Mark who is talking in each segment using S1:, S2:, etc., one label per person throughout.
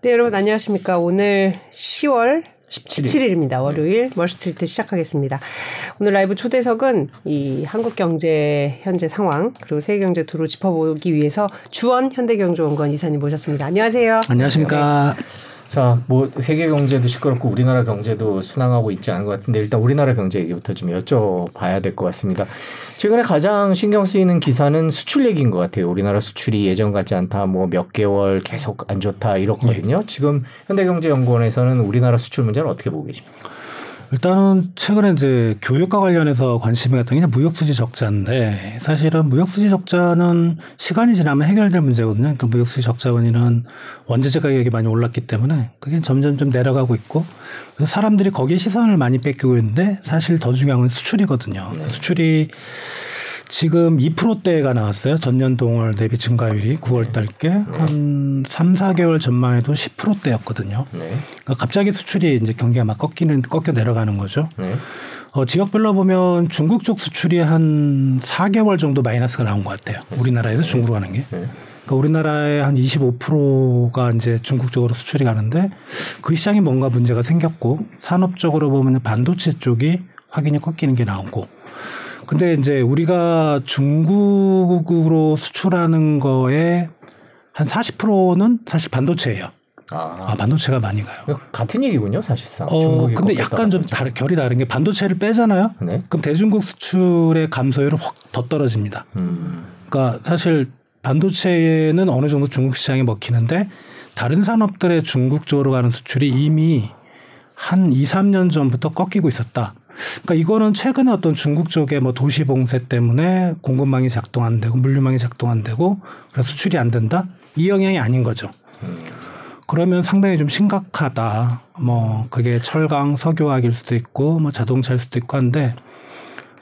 S1: 네, 여러분 안녕하십니까. 오늘 10월 17일. 입니다 월요일 멀스트리트 시작하겠습니다. 오늘 라이브 초대석은 이 한국 경제 현재 상황 그리고 세계 경제 두루 짚어보기 위해서 주원 현대경제원권 이사님 모셨습니다. 안녕하세요.
S2: 안녕하십니까.
S3: 네. 자, 뭐 세계 경제도 시끄럽고 우리나라 경제도 순항하고 있지 않은 것 같은데 일단 우리나라 경제 얘기부터 좀 여쭤봐야 될 것 같습니다. 최근에 가장 신경 쓰이는 기사는 수출 얘기인 것 같아요. 우리나라 수출이 예전 같지 않다, 뭐 몇 개월 계속 안 좋다 이렇거든요. 네. 지금 현대경제연구원에서는 우리나라 수출 문제를 어떻게 보고 계십니까?
S2: 일단은 최근에 이제 교육과 관련해서 관심이 갔던 게 무역수지 적자인데 사실은 무역수지 적자는 시간이 지나면 해결될 문제거든요. 그러니까 무역수지 적자 원인은 원재재 가격이 많이 올랐기 때문에 그게 점점 좀 내려가고 있고 사람들이 거기에 시선을 많이 뺏기고 있는데 사실 더 중요한 건 수출이거든요. 네. 수출이 지금 2%대가 나왔어요. 전년 동월 대비 증가율이 9월 달께 네. 한 3, 4개월 전만 해도 10%대였거든요. 네. 그러니까 갑자기 수출이 이제 경기가 막 꺾이는 꺾여 내려가는 거죠. 네. 어, 지역별로 보면 중국 쪽 수출이 한 4개월 정도 마이너스가 나온 것 같아요. 우리나라에서 네. 중국으로 가는 게. 네. 그러니까 우리나라의 한 25%가 이제 중국 쪽으로 수출이 가는데 그 시장이 뭔가 문제가 생겼고 산업적으로 보면 반도체 쪽이 확연히 꺾이는 게 나오고 근데 이제 우리가 중국으로 수출하는 거에 한 40%는 사실 반도체예요. 아. 아, 반도체가 많이 가요.
S3: 같은 얘기군요, 사실상.
S2: 어, 근데 약간 좀 다르, 결이 다른 게 반도체를 빼잖아요. 네? 그럼 대중국 수출의 감소율은 확 더 떨어집니다. 음. 그러니까 사실 반도체는 어느 정도 중국 시장에 먹히는데 다른 산업들의 중국 쪽으로 가는 수출이 이미 한 2, 3년 전부터 꺾이고 있었다. 그러니까 이거는 최근에 어떤 중국 쪽의 뭐 도시 봉쇄 때문에 공급망이 작동 안 되고 물류망이 작동 안 되고 그래서 수출이 안 된다 이 영향이 아닌 거죠. 그러면 상당히 좀 심각하다. 뭐 그게 철강, 석유화학일 수도 있고 뭐 자동차일 수도 있고 한데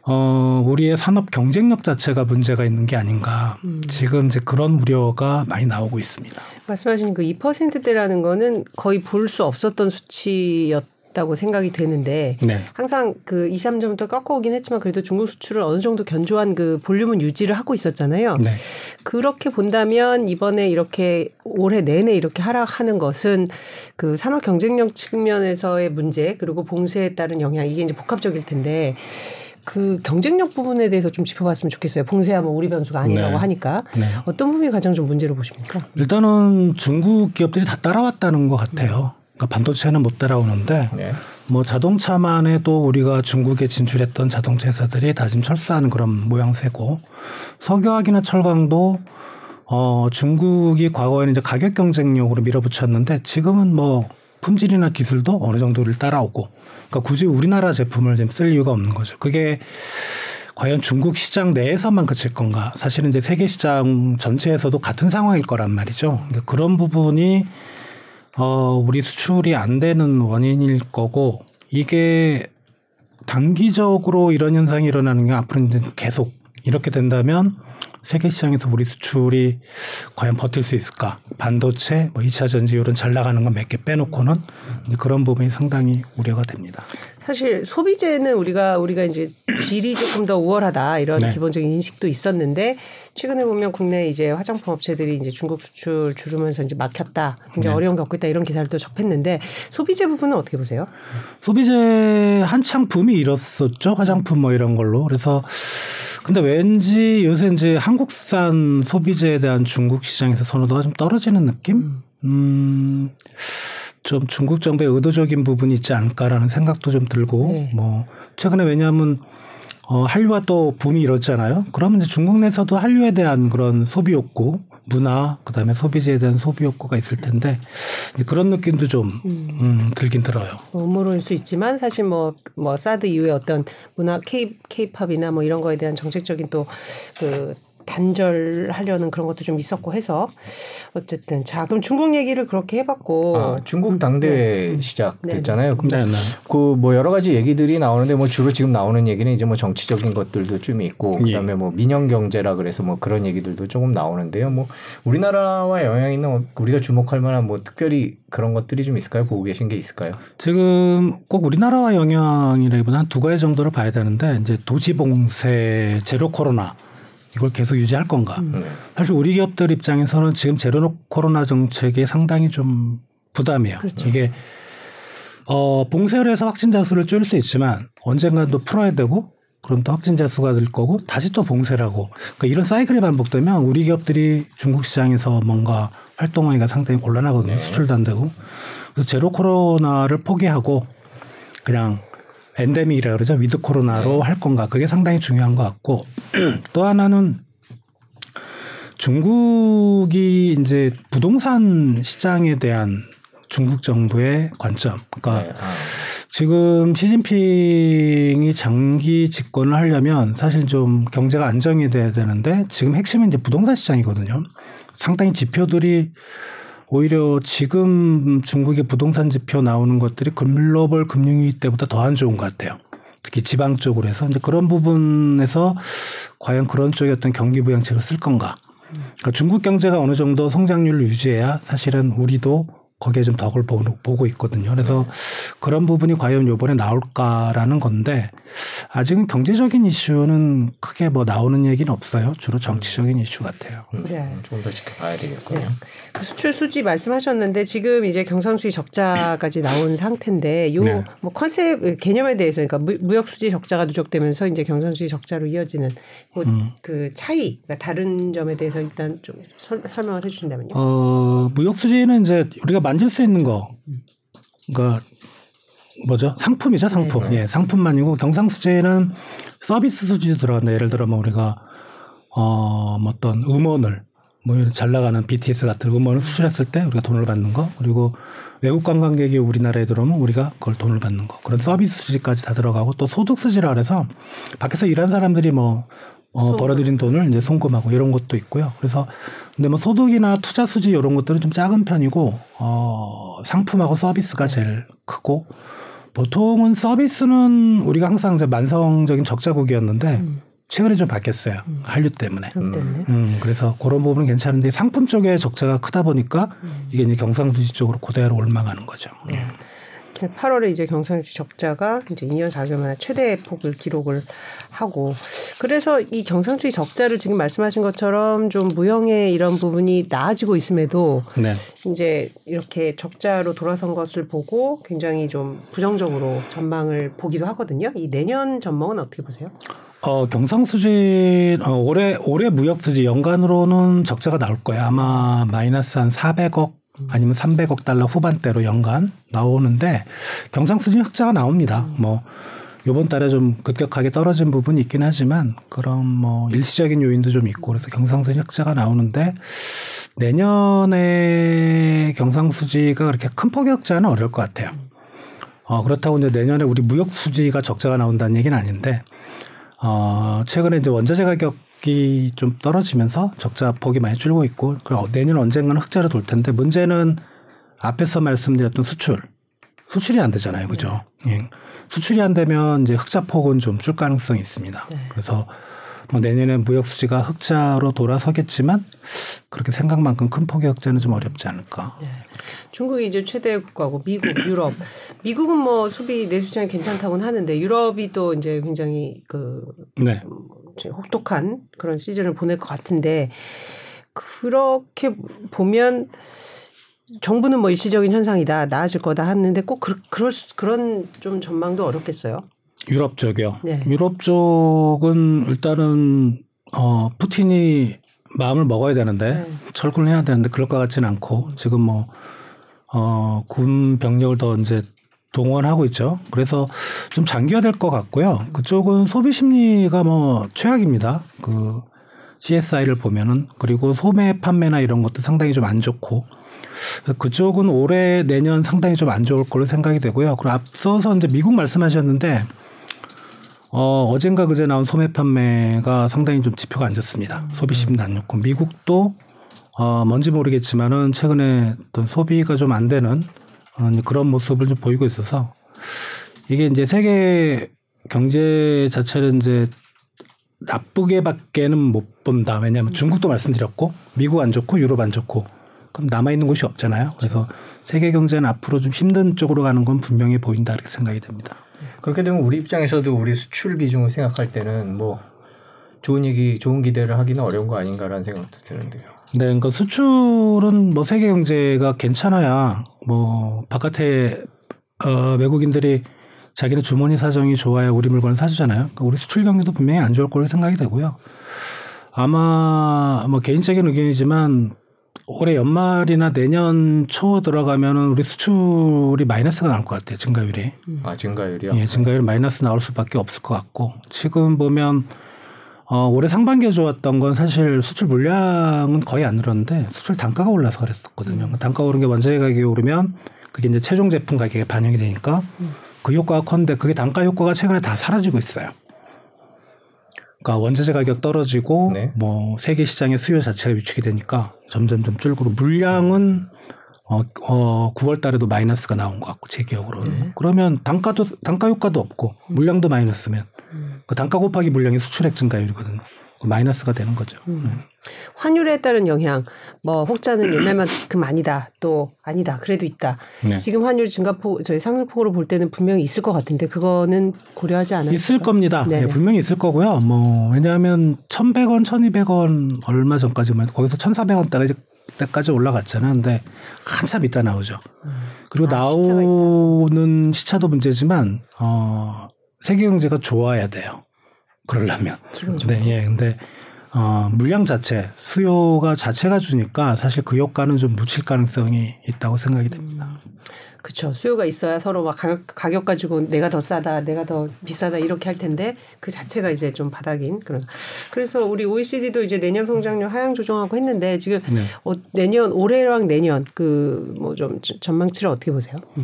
S2: 어, 우리의 산업 경쟁력 자체가 문제가 있는 게 아닌가. 음. 지금 이제 그런 우려가 많이 나오고 있습니다.
S1: 말씀하신 그 2%대라는 거는 거의 볼 수 없었던 수치였 있다고 생각이 되는데 네. 항상 그 2, 3점부터 꺾어오긴 했지만 그래도 중국 수출을 어느 정도 견조한 그 볼륨은 유지를 하고 있었잖아요. 네. 그렇게 본다면 이번에 이렇게 올해 내내 이렇게 하락하는 것은 그 산업 경쟁력 측면에서의 문제 그리고 봉쇄에 따른 영향 이게 이제 복합적일 텐데 그 경쟁력 부분에 대해서 좀 짚어봤으면 좋겠어요. 봉쇄하면 우리 변수가 아니라고 네. 하니까 네. 어떤 부분이 가장 좀 문제로 보십니까?
S2: 일단은 중국 기업들이 다 따라왔다는 것 같아요. 그러니까 반도체는 못 따라오는데 네. 뭐 자동차만 해도 우리가 중국에 진출했던 자동차 회사들이 다 지금 철수하는 그런 모양새고 석유화학이나 철강도 어 중국이 과거에는 이제 가격 경쟁력으로 밀어붙였는데 지금은 뭐 품질이나 기술도 어느 정도를 따라오고 그러니까 굳이 우리나라 제품을 지금 쓸 이유가 없는 거죠. 그게 과연 중국 시장 내에서만 그칠 건가? 사실은 이제 세계 시장 전체에서도 같은 상황일 거란 말이죠. 그러니까 그런 부분이 어, 우리 수출이 안 되는 원인일 거고 이게 단기적으로 이런 현상이 일어나는 게 앞으로 이제 계속 이렇게 된다면 세계 시장에서 우리 수출이 과연 버틸 수 있을까? 반도체, 뭐 2차 전지 이런 잘 나가는 건 몇 개 빼놓고는 그런 부분이 상당히 우려가 됩니다.
S1: 사실 소비재는 우리가 우리가 이제 질이 조금 더 우월하다 이런 네. 기본적인 인식도 있었는데 최근에 보면 국내 이제 화장품 업체들이 이제 중국 수출 줄으면서 이제 막혔다, 굉장히 네. 어려움 겪고 있다 이런 기사를 또 접했는데 소비재 부분은 어떻게 보세요?
S2: 소비재 한창 붐이 일었었죠 화장품 뭐 이런 걸로 그래서 근데 왠지 요새 이제 한국산 소비재에 대한 중국 시장에서 선호도가 좀 떨어지는 느낌? 음, 좀 중국 정부의 의도적인 부분이 있지 않을까라는 생각도 좀 들고, 네. 뭐, 최근에 왜냐하면 어, 한류가 또 붐이 일었잖아요. 그러면 이제 중국 내에서도 한류에 대한 그런 소비 욕구, 문화, 그 다음에 소비재에 대한 소비 욕구가 있을 텐데 그런 느낌도 좀 음. 음, 들긴 들어요.
S1: 음모론일 수 있지만 사실 뭐뭐 뭐 사드 이후에 어떤 문화 K K-팝이나 뭐 이런 거에 대한 정책적인 또 그 단절하려는 그런 것도 좀 있었고 해서 어쨌든 자 그럼 중국 얘기를 그렇게 해봤고
S3: 아, 중국 당대 네. 음. 시작됐잖아요. 네. 네. 그뭐 여러 가지 얘기들이 나오는데 뭐 주로 지금 나오는 얘기는 이제 뭐 정치적인 것들도 좀 있고 예. 그다음에 뭐 민영 경제라 그래서 뭐 그런 얘기들도 조금 나오는데요. 뭐 우리나라와 영향 있는 우리가 주목할 만한 뭐 특별히 그런 것들이 좀 있을까요? 보고 계신 게 있을까요?
S2: 지금 꼭 우리나라와 영향이라기보다 한두 가지 정도를 봐야 되는데 이제 도지봉쇄 제로 코로나 이걸 계속 유지할 건가? 음. 사실 우리 기업들 입장에서는 지금 제로 코로나 정책에 상당히 좀 부담이에요. 그렇죠. 이게 어, 봉쇄를 해서 확진자 수를 줄일 수 있지만 언젠가 또 풀어야 되고 그럼 또 확진자 수가 늘 거고 다시 또 봉쇄라고 그러니까 이런 사이클이 반복되면 우리 기업들이 중국 시장에서 뭔가 활동하기가 상당히 곤란하거든요. 네. 수출도 안 되고. 그래서 제로 코로나를 포기하고 그냥 endemic이라 그러죠. with 코로나로 네. 할 건가. 그게 상당히 중요한 것 같고 또 하나는 중국이 이제 부동산 시장에 대한 중국 정부의 관점. 그러니까 네. 아. 지금 시진핑이 장기 집권을 하려면 사실 좀 경제가 안정이 돼야 되는데 지금 핵심은 이제 부동산 시장이거든요. 상당히 지표들이 오히려 지금 중국의 부동산 지표 나오는 것들이 글로벌 금융위기 때보다 더 안 좋은 것 같아요. 특히 지방 쪽으로 해서 이제 그런 부분에서 과연 그런 쪽에 어떤 경기 부양책을 쓸 건가. 그러니까 중국 경제가 어느 정도 성장률을 유지해야 사실은 우리도 거기에 좀 덕을 보고 있거든요. 그래서 네. 그런 부분이 과연 요번에 나올까라는 건데 아직은 경제적인 이슈는 크게 뭐 나오는 얘기는 없어요. 주로 정치적인 이슈 같아요.
S3: 음, 네. 좀더 지켜봐야 되겠군요. 네.
S1: 그 수출 수지 말씀하셨는데 지금 이제 경상수지 적자까지 나온 상태인데 요뭐 네. 컨셉 개념에 대해서 그러니까 무역 수지 적자가 누적되면서 이제 경상수지 적자로 이어지는 뭐그 음. 차이 그러니까 다른 점에 대해서 일단 좀 설, 설명을 해주신다면요.
S2: 어 무역 수지는 이제 우리가 만질 수 있는 거, 그러니까 뭐죠? 상품이죠, 상품. 네. 예, 상품만이고 경상수지는 서비스 수지도 들어간다. 예를 들어 뭐 우리가 어, 뭐 어떤 음원을 뭐잘 나가는 BTS 같은 음원을 수출했을 때 우리가 돈을 받는 거 그리고 외국 관광객이 우리나라에 들어오면 우리가 그걸 돈을 받는 거 그런 서비스 수지까지 다 들어가고 또 소득 수지라 그래서 밖에서 일한 사람들이 뭐 어, 벌어들인 돈을 이제 송금하고 이런 것도 있고요. 그래서 근데 뭐 소득이나 투자 수지 이런 것들은 좀 작은 편이고 어, 상품하고 서비스가 제일 크고 보통은 서비스는 우리가 항상 이제 만성적인 적자국이었는데 음. 최근에 좀 바뀌었어요. 음. 한류 때문에. 음. 음. 그래서 그런 부분은 괜찮은데 상품 쪽에 적자가 크다 보니까 음. 이게 이제 경상수지 쪽으로 그대로 올라가는 거죠. 음.
S1: 8월에 이제 경상주 적자가 이제 2년 4개월 만에 최대 폭을 기록을 하고 그래서 이 경상주의 적자를 지금 말씀하신 것처럼 좀 무형의 이런 부분이 나아지고 있음에도 네. 이제 이렇게 적자로 돌아선 것을 보고 굉장히 좀 부정적으로 전망을 보기도 하거든요. 이 내년 전망은 어떻게 보세요?
S2: 어, 경상수지 어, 올해 올해 무역수지 연간으로는 적자가 나올 거예요. 아마 마이너스 한 400억 아니면 300억 달러 후반대로 연간 나오는데 경상수지 흑자가 나옵니다. 뭐 요번 달에 좀 급격하게 떨어진 부분이 있긴 하지만 그런 뭐 일시적인 요인도 좀 있고 그래서 경상수지 흑자가 나오는데 내년에 경상수지가 그렇게 큰 폭의 흑자는 어려울 것 같아요. 어, 그렇다고 이제 내년에 우리 무역 수지가 적자가 나온다는 얘기는 아닌데 어, 최근에 이제 원자재 가격 이좀 떨어지면서 적자 폭이 많이 줄고 있고 내년 언젠가는 흑자로 돌 텐데 문제는 앞에서 말씀드렸던 수출 수출이 안 되잖아요, 그죠? 네. 예. 수출이 안 되면 이제 흑자 폭은 좀 줄 가능성이 있습니다. 네. 그래서 뭐 내년에 무역 수지가 흑자로 돌아서겠지만 그렇게 생각만큼 큰 폭의 흑자는 좀 어렵지 않을까. 네.
S1: 중국이 이제 최대 국가고 미국, 유럽. 미국은 뭐 소비 내수시장이 괜찮다고는 하는데 유럽이 또 이제 굉장히 그 네. 혹독한 그런 시즌을 보낼 것 같은데 그렇게 보면 정부는 뭐 일시적인 현상이다 나아질 거다 하는데 꼭 그, 그럴 그런 좀 전망도 어렵겠어요.
S2: 유럽 쪽이요. 네. 유럽 쪽은 일단은 어 푸틴이 마음을 먹어야 되는데 네. 철군을 해야 되는데 그럴 것 같지는 않고 지금 뭐 어, 군 병력을 더 이제 동원하고 있죠. 그래서 좀 장기화될 것 같고요. 그쪽은 소비 심리가 뭐 최악입니다. 그 CSI를 보면은 그리고 소매 판매나 이런 것도 상당히 좀 안 좋고 그쪽은 올해 내년 상당히 좀 안 좋을 걸로 생각이 되고요. 그리고 앞서서 이제 미국 말씀하셨는데 어, 어젠가 그제 나온 소매 판매가 상당히 좀 지표가 안 좋습니다. 소비 심리 안 좋고 미국도 어, 뭔지 모르겠지만은 최근에 또 소비가 좀 안 되는 어, 그런 모습을 좀 보이고 있어서 이게 이제 세계 경제 자체를 이제 나쁘게밖에는 못 본다. 왜냐하면 중국도 말씀드렸고 미국 안 좋고 유럽 안 좋고 그럼 남아 있는 곳이 없잖아요. 그래서 세계 경제는 앞으로 좀 힘든 쪽으로 가는 건 분명히 보인다 이렇게 생각이 됩니다.
S3: 그렇게 되면 우리 입장에서도 우리 수출 비중을 생각할 때는 뭐 좋은 얘기, 좋은 기대를 하기는 어려운 거 아닌가라는 생각도 드는데요.
S2: 네, 그러니까 수출은 뭐 세계 경제가 괜찮아야 뭐 바깥에 어, 외국인들이 자기네 주머니 사정이 좋아야 우리 물건을 사주잖아요. 그러니까 우리 수출 경기도 분명히 안 좋을 거로 생각이 되고요. 아마 뭐 개인적인 의견이지만 올해 연말이나 내년 초 들어가면은 우리 수출이 마이너스가 나올 것 같아요. 증가율이.
S3: 아 증가율이요?
S2: 예, 증가율 마이너스 나올 수밖에 없을 것 같고 지금 보면 어, 올해 상반기에 좋았던 건 사실 수출 물량은 거의 안 늘었는데 수출 단가가 올라서 그랬었거든요. 음. 단가 오른 게 원자재 가격이 오르면 그게 이제 최종 제품 가격에 반영이 되니까 음. 그 효과가 컸는데 그게 단가 효과가 최근에 다 사라지고 있어요. 그러니까 원자재 가격 떨어지고 네. 뭐 세계 시장의 수요 자체가 위축이 되니까 점점 좀 줄고 물량은 어, 어 9월 달에도 마이너스가 나온 것 같고 제 기억으로는 네. 그러면 단가도 단가 효과도 없고 물량도 마이너스면 그 단가 곱하기 물량이 수출액 증가율이거든요. 그 마이너스가 되는 거죠. 음. 네.
S1: 환율에 따른 영향, 뭐 혹자는 옛날만큼 아니다, 또 아니다, 그래도 있다. 네. 지금 환율 증가폭, 저희 상승폭으로 볼 때는 분명히 있을 것 같은데 그거는 고려하지 않아요?
S2: 있을 겁니다. 네, 분명히 있을 거고요. 뭐 왜냐하면 1,100원, 1,200원 얼마 전까지만 거기서 1,400원대까지 때까지 올라갔잖아요. 근데 한참 있다 나오죠. 음. 그리고 아, 나오는 시차도 문제지만 어 세계 경제가 좋아야 돼요. 그러려면. 네, 예. 근데 어, 물량 자체, 수요가 자체가 주니까 사실 그 효과는 좀 묻힐 가능성이 있다고 생각이 됩니다. 음,
S1: 그렇죠. 수요가 있어야 서로 막 가격, 가격 가지고 내가 더 싸다, 내가 더 비싸다 이렇게 할 텐데 그 자체가 이제 좀 바닥인 그런. 그래서 우리 OECD도 이제 내년 성장률 하향 조정하고 했는데 지금 네. 어, 내년 올해랑 내년 그 뭐 좀 전망치를 어떻게 보세요? 음.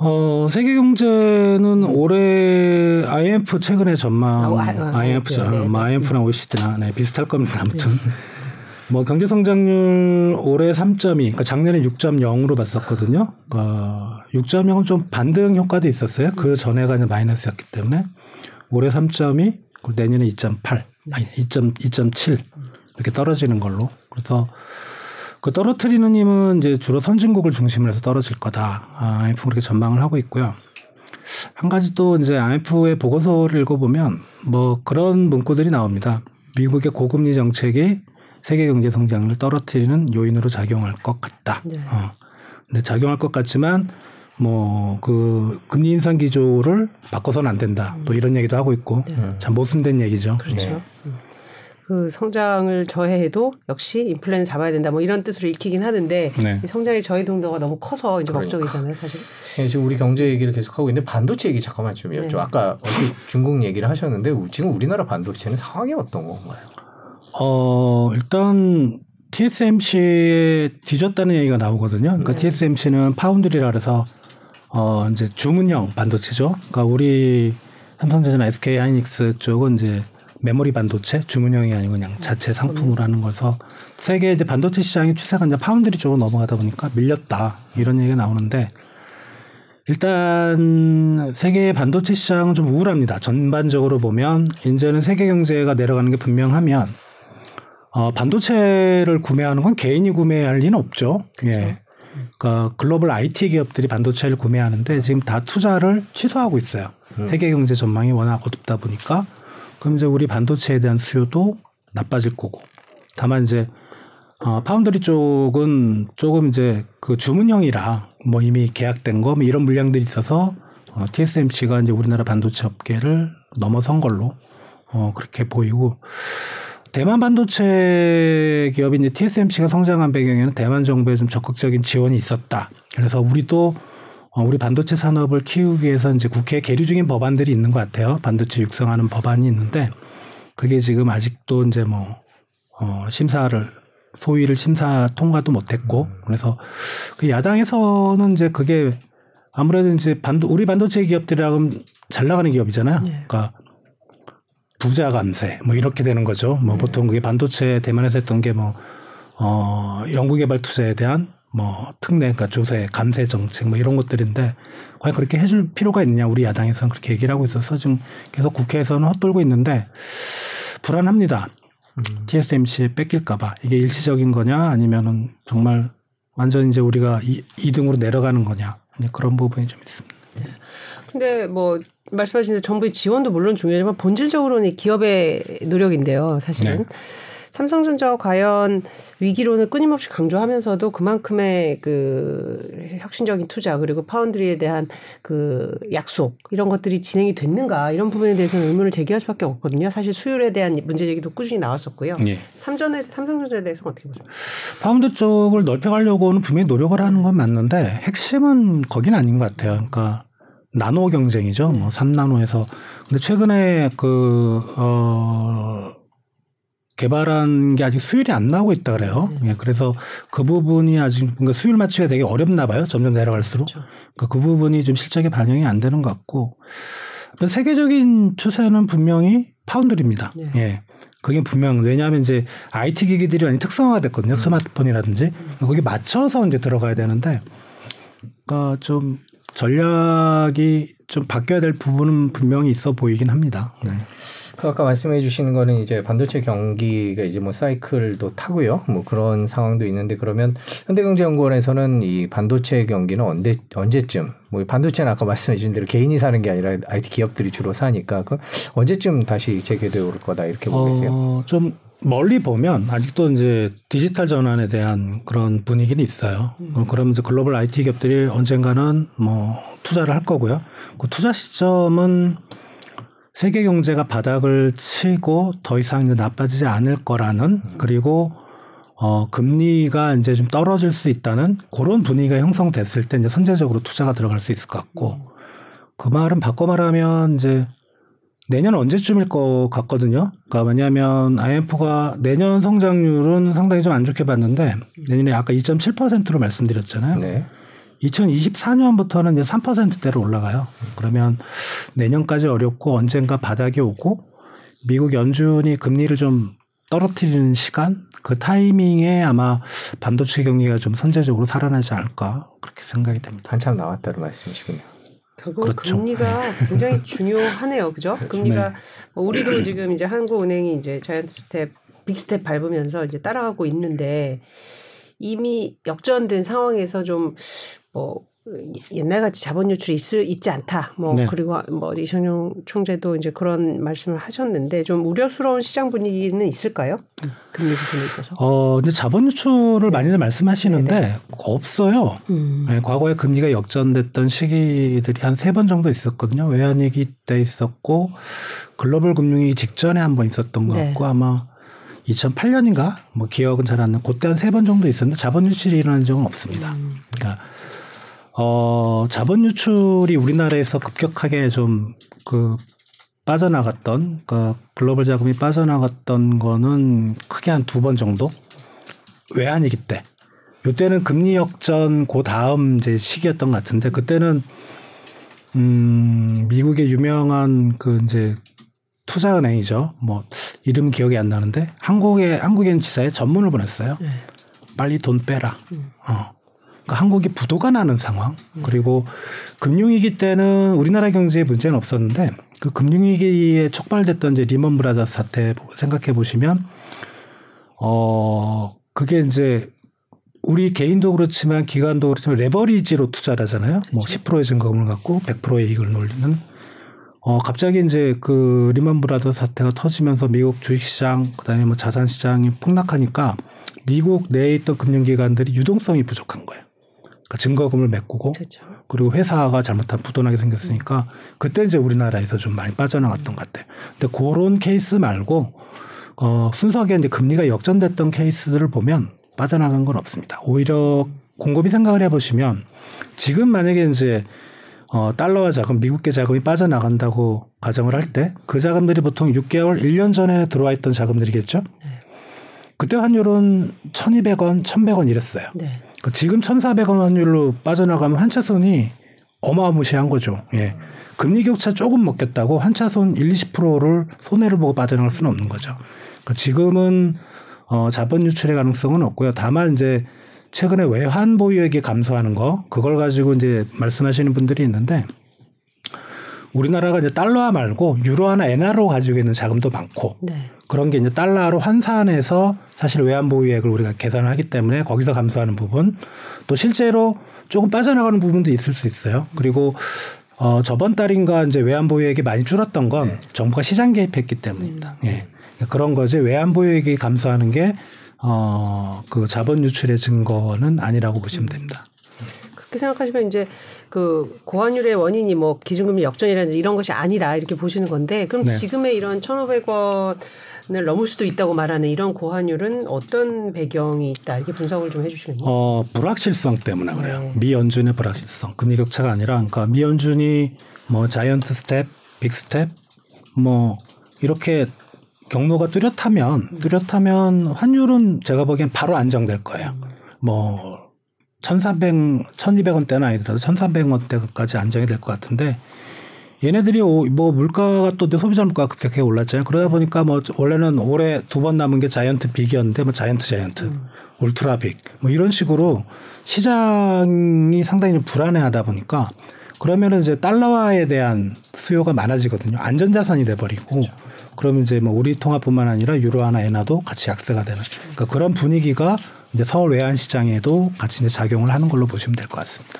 S2: 어, 세계 경제는 올해 IMF 최근에 전망 아, 아, 아, IMF죠. 네, 네, 네. IMF나 OECD나 네, 비슷할 겁니다. 아무튼. 네. 뭐 경제 성장률 올해 3.2, 그러니까 작년에 6.0으로 봤었거든요. 어, 6.0은 좀 반등 효과도 있었어요. 그 전에가 이제 마이너스였기 때문에 올해 3.2, 내년에 2.8, 아니 2.2.7 이렇게 떨어지는 걸로. 그래서 그 떨어뜨리는 힘은 이제 주로 선진국을 중심으로 해서 떨어질 거다. 아, IMF 그렇게 전망을 하고 있고요. 한 가지 또 이제 IMF의 보고서를 읽어보면 뭐 그런 문구들이 나옵니다. 미국의 고금리 정책이 세계 경제 성장을 떨어뜨리는 요인으로 작용할 것 같다. 네. 어. 근데 작용할 것 같지만 뭐 그 금리 인상 기조를 바꿔서는 안 된다. 또 이런 얘기도 하고 있고 네. 참 모순된 얘기죠.
S1: 그렇죠. 네. 그 성장을 저해해도 역시 인플레는 잡아야 된다 뭐 이런 뜻으로 읽히긴 하는데 네. 성장의 저해 동도가 너무 커서 이제 그러니까. 걱정이잖아요 사실.
S3: 네, 지금 우리 경제 얘기를 계속 하고 있는데 반도체 얘기 잠깐만 좀 여쭤. 네. 아까 중국 얘기를 하셨는데 지금 우리나라 반도체는 상황이 어떤 건가요?
S2: 어 일단 TSMC에 뒤졌다는 얘기가 나오거든요. 그러니까 네. TSMC는 파운드리라 그래서 어 이제 주문형 반도체죠. 그러니까 우리 삼성전자나 SK 하이닉스 쪽은 이제 메모리 반도체 주문형이 아니고 그냥 자체 상품으로 하는 거서 세계 이제 반도체 시장의 추세가 이제 파운드리 쪽으로 넘어가다 보니까 밀렸다 이런 얘기가 나오는데 일단 세계 반도체 시장은 좀 우울합니다. 전반적으로 보면 이제는 세계 경제가 내려가는 게 분명하면 어, 반도체를 구매하는 건 개인이 구매할 리는 없죠. 그렇죠. 예. 그러니까 글로벌 IT 기업들이 반도체를 구매하는데 지금 다 투자를 취소하고 있어요. 음. 세계 경제 전망이 워낙 어둡다 보니까 그럼 이제 우리 반도체에 대한 수요도 나빠질 거고. 다만 이제 어, 파운드리 쪽은 조금 이제 그 주문형이라 뭐 이미 계약된 거 뭐 이런 물량들이 있어서 어, TSMC가 이제 우리나라 반도체 업계를 넘어선 걸로 어, 그렇게 보이고 대만 반도체 기업인 TSMC가 성장한 배경에는 대만 정부의 좀 적극적인 지원이 있었다. 그래서 우리도 어, 우리 반도체 산업을 키우기 위해서 이제 국회에 계류 중인 법안들이 있는 것 같아요. 반도체 육성하는 법안이 있는데 그게 지금 아직도 이제 뭐 어, 심사를 소위를 심사 통과도 못했고 그래서 그 야당에서는 이제 그게 아무래도 이제 반도 우리 반도체 기업들이라면 잘 나가는 기업이잖아요. 네. 그러니까 부자 감세 뭐 이렇게 되는 거죠. 뭐 네. 보통 그게 반도체 대만에서 했던 게 뭐 어, 연구개발 투자에 대한 뭐 특례, 그러니까 조세, 감세 정책 뭐 이런 것들인데 과연 그렇게 해줄 필요가 있느냐 우리 야당에서는 그렇게 얘기를 하고 있어서 지금 계속 국회에서는 헛돌고 있는데 불안합니다. 음. TSMC 뺏길까봐 이게 일시적인 거냐 아니면은 정말 완전 이제 우리가 이, 2등으로 내려가는 거냐 그런 부분이 좀 있습니다.
S1: 근데 뭐 말씀하신 대로 정부의 지원도 물론 중요하지만 본질적으로는 기업의 노력인데요. 사실은. 네. 삼성전자와 과연 위기론을 끊임없이 강조하면서도 그만큼의 그 혁신적인 투자 그리고 파운드리에 대한 그 약속 이런 것들이 진행이 됐는가 이런 부분에 대해서는 의문을 제기할 수밖에 없거든요. 사실 수율에 대한 문제 제기도 꾸준히 나왔었고요. 예. 삼전에 삼성전자에 대해서는 어떻게 보세요?
S2: 파운드리 쪽을 넓혀가려고는 분명히 노력을 하는 건 맞는데 핵심은 거긴 아닌 것 같아요. 그러니까 나노 경쟁이죠. 뭐 3나노에서 근데 최근에 그 어. 개발한 게 아직 수율이 안 나오고 있다 그래요. 네. 예, 그래서 그 부분이 아직 뭔가 수율 맞추기가 되게 어렵나 봐요. 점점 내려갈수록. 그렇죠. 그러니까 그 부분이 좀 실적에 반영이 안 되는 것 같고 세계적인 추세는 분명히 파운드입니다. 네. 예. 그게 분명 왜냐하면 이제 IT 기기들이 많이 특성화가 됐거든요. 음. 스마트폰이라든지 음. 거기 맞춰서 이제 들어가야 되는데 그러니까 좀 전략이 좀 바뀌어야 될 부분은 분명히 있어 보이긴 합니다. 네.
S3: 그 아까 말씀해 주시는 거는 이제 반도체 경기가 이제 뭐 사이클도 타고요. 뭐 그런 상황도 있는데 그러면 현대경제연구원에서는 이 반도체 경기는 언제 언제쯤 뭐 반도체는 아까 말씀해 주신 대로 개인이 사는 게 아니라 IT 기업들이 주로 사니까 그 언제쯤 다시 재개되어 올 거다 이렇게 보고 계세요?
S2: 어, 좀 멀리 보면 아직도 이제 디지털 전환에 대한 그런 분위기는 있어요. 음. 그러면 이제 글로벌 IT 기업들이 언젠가는 뭐 투자를 할 거고요. 그 투자 시점은 세계 경제가 바닥을 치고 더 이상 나빠지지 않을 거라는 그리고 어 금리가 이제 좀 떨어질 수 있다는 그런 분위기가 형성됐을 때 이제 선제적으로 투자가 들어갈 수 있을 것 같고 그 말은 바꿔 말하면 이제 내년 언제쯤일 것 같거든요. 그러니까 왜냐하면 IMF가 내년 성장률은 상당히 좀 안 좋게 봤는데 내년에 아까 2.7%로 말씀드렸잖아요. 네. 2024년부터는 이제 3%대로 올라가요. 그러면 내년까지 어렵고 언젠가 바닥이 오고 미국 연준이 금리를 좀 떨어뜨리는 시간 그 타이밍에 아마 반도체 경기가 좀 선제적으로 살아나지 않을까 그렇게 생각이 됩니다.
S3: 한참 남았다는 말씀이시군요.
S1: 결국 그렇죠. 금리가 네. 굉장히 중요하네요, 그죠? 금리가 네. 뭐 우리도 지금 이제 한국은행이 이제 자이언트 스텝, 빅스텝 밟으면서 이제 따라가고 있는데 이미 역전된 상황에서 좀 뭐 옛날같이 자본 유출이 있을 있지 않다. 뭐 네. 그리고 뭐 이창용 총재도 이제 그런 말씀을 하셨는데 좀 우려스러운 시장 분위기는 있을까요? 금리 부분에 있어서.
S2: 어, 근데 자본 유출을 많이들 말씀하시는데 네네. 네. 없어요. 음. 네, 과거에 금리가 역전됐던 시기들이 한 세 번 정도 있었거든요. 외환위기 때 있었고 글로벌 금융위기 직전에 한 번 있었던 것 네. 같고 아마 2008년인가 뭐 기억은 잘 안 나. 그때 한 세 번 정도 있었는데 자본 유출이 일어난 적은 없습니다. 음. 그러니까 어, 자본 유출이 우리나라에서 급격하게 좀 그 빠져나갔던 그 글로벌 자금이 빠져나갔던 거는 크게 한 두 번 정도 외환위기 때. 요때는 금리 역전 그 다음 이제 시기였던 것 같은데 그때는 음 미국의 유명한 그 이제 투자은행이죠. 뭐 이름 기억이 안 나는데 한국의 한국인 지사에 전문을 보냈어요. 네. 빨리 돈 빼라. 음. 어. 그러니까 한국이 부도가 나는 상황 그리고 금융위기 때는 우리나라 경제에 문제는 없었는데 그 금융위기에 촉발됐던 이제 리먼 브라더스 사태 생각해 보시면 어 그게 이제 우리 개인도 그렇지만 기관도 그렇지만 레버리지로 투자를 하잖아요. 뭐 그렇죠. 뭐 10%의 증거금을 갖고 100%의 이익을 노리는 어 갑자기 이제 그 리먼 브라더스 사태가 터지면서 미국 주식시장 그다음에 뭐 자산 시장이 폭락하니까 미국 내에 있던 금융기관들이 유동성이 부족한 거예요. 그러니까 증거금을 메꾸고 그렇죠. 그리고 회사가 잘못하면 부도나게 생겼으니까 그때 이제 우리나라에서 좀 많이 빠져나갔던 것 같아요. 근데 그런 케이스 말고 어 순수하게 이제 금리가 역전됐던 케이스들을 보면 빠져나간 건 없습니다. 오히려 곰곰이 생각을 해보시면 지금 만약에 이제 어, 달러와 자금, 미국계 자금이 빠져나간다고 가정을 할 때 그 자금들이 보통 6개월, 1년 전에 들어와 있던 자금들이겠죠? 네. 그때 환율은 1,200원, 1,100원 이랬어요. 네. 그 지금 1,400원 환율로 빠져나가면 한차손이 어마무시한 거죠. 예. 금리 격차 조금 먹겠다고 한차손 1, 20%를 손해를 보고 빠져나갈 수는 없는 거죠. 그러니까 지금은 어, 자본 유출의 가능성은 없고요. 다만 이제 최근에 외환 보유액이 감소하는 거 그걸 가지고 이제 말씀하시는 분들이 있는데 우리나라가 이제 달러화 말고 유로화나 엔화로 가지고 있는 자금도 많고 네. 그런 게 이제 달러로 환산해서 사실 외환 보유액을 우리가 계산을 하기 때문에 거기서 감소하는 부분 또 실제로 조금 빠져나가는 부분도 있을 수 있어요. 그리고 어, 저번 달인가 이제 외환 보유액이 많이 줄었던 건 네. 정부가 시장 개입했기 때문입니다. 음. 예. 그런 거지 외환 보유액이 감소하는 게 어, 그 자본 유출의 증거는 아니라고 보시면 됩니다.
S1: 그렇게 생각하시면 이제 그 고환율의 원인이 뭐 기준금리 역전이라든지 이런 것이 아니다 이렇게 보시는 건데 그럼 네. 지금의 이런 천오백 원 을 넘을 수도 있다고 말하는 이런 고환율은 어떤 배경이 있다 이렇게 분석을 좀 해주시면요.
S2: 어 불확실성 때문에 그래요. 네. 미연준의 불확실성 금리 격차가 아니라 그러니까 미연준이 뭐 자이언트 스텝, 빅 스텝 뭐 이렇게 경로가 뚜렷하면 뚜렷하면 환율은 제가 보기엔 바로 안정될 거예요. 뭐 1,300, 1,200원대는 아니더라도 1,300원대까지 안정이 될 것 같은데 얘네들이 뭐 물가가 또 소비자 물가가 급격하게 올랐잖아요. 그러다 보니까 뭐 원래는 올해 두 번 남은 게 자이언트 빅이었는데 뭐 자이언트 자이언트, 음. 울트라 빅, 뭐 이런 식으로 시장이 상당히 좀 불안해하다 보니까 그러면은 이제 달러화에 대한 수요가 많아지거든요. 안전자산이 돼버리고 그렇죠. 그러면 이제 뭐 우리 통화뿐만 아니라 유로화나 엔화도 같이 약세가 되는 그러니까 그런 분위기가 이제 서울 외환 시장에도 같이 이제 작용을 하는 걸로 보시면 될 것 같습니다.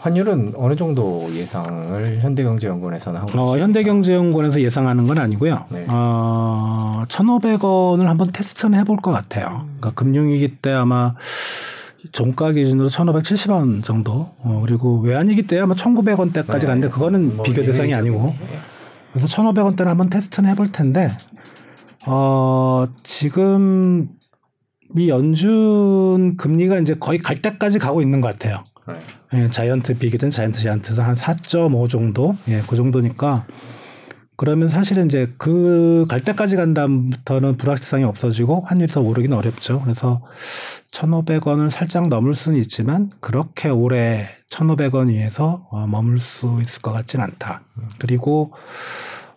S3: 환율은 어느 정도 예상을 현대경제연구원에서는 하고
S2: 어, 현대경제연구원에서 예상하는 건 아니고요. 네. 어, 1,500원을 한번 테스트는 해볼 것 같아요. 그러니까 금융위기 때 아마 종가 기준으로 1,570원 정도. 어, 그리고 외환위기 때 아마 1,900원대까지 네. 갔는데 그거는 뭐 비교 대상이 아니고. 그래서 1,500원대를 한번 테스트는 해볼 텐데, 어, 지금 이 연준 금리가 이제 거의 갈 때까지 가고 있는 것 같아요. 네. 예, 자이언트 빅이든 자이언트 자이언트든 한 4.5 정도, 예, 그 정도니까 그러면 사실은 이제 그 갈 때까지 간 다음부터는 불확실성이 없어지고 환율이 더 오르기는 어렵죠. 그래서 1,500원을 살짝 넘을 수는 있지만 그렇게 오래 1,500원 위에서 어, 머물 수 있을 것 같진 않다. 그리고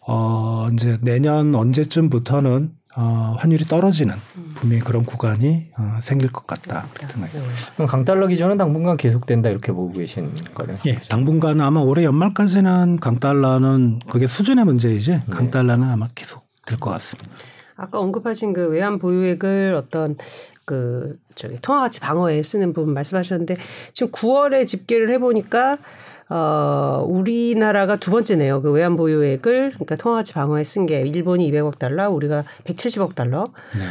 S2: 어 이제 내년 언제쯤부터는 어, 환율이 떨어지는 분명히 그런 구간이 어, 생길 것 같다.
S3: 네. 그럼 강달러 기조는 당분간 계속된다 이렇게 보고 계신 거네요.
S2: 예, 당분간은 아마 올해 연말까지는 강달러는 그게 수준의 문제이지 네. 강달러는 아마 계속 될 것 같습니다.
S1: 아까 언급하신 그 외환 보유액을 어떤 그 저기 통화 가치 방어에 쓰는 부분 말씀하셨는데 지금 9월에 집계를 해보니까 어, 우리나라가 두 번째네요. 그 외환 보유액을 그러니까 통화가치 방어에 쓴 게 일본이 200억 달러, 우리가 170억 달러. 네.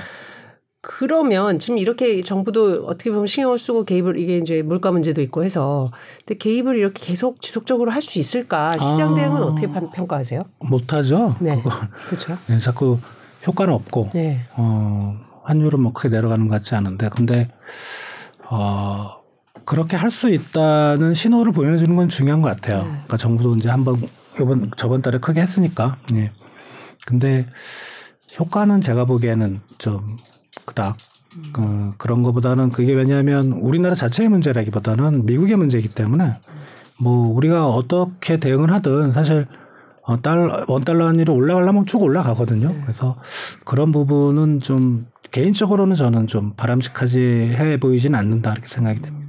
S1: 그러면 지금 이렇게 정부도 어떻게 보면 신경을 쓰고 개입을 이게 이제 물가 문제도 있고 해서 근데 개입을 이렇게 계속 지속적으로 할 수 있을까? 시장 대응은 아. 어떻게 평가하세요?
S2: 못하죠.
S1: 네. 그렇죠.
S2: 네, 자꾸 효과는 없고 네. 어, 환율은 뭐 크게 내려가는 것 같지 않은데 근데 어 그렇게 할 수 있다는 신호를 보여주는 건 중요한 것 같아요. 네. 그러니까 정부도 이제 한번 이번 저번 달에 크게 했으니까. 예. 근데 효과는 제가 보기에는 좀 그닥 그, 그런 것보다는 그게 왜냐하면 우리나라 자체의 문제라기보다는 미국의 문제이기 때문에 뭐 우리가 어떻게 대응을 하든 사실 어, 달, 원 달러 환율이 올라가려면 쭉 올라가거든요. 네. 그래서 그런 부분은 좀 개인적으로는 저는 좀 바람직하지 해 보이진 않는다 이렇게 생각이 됩니다.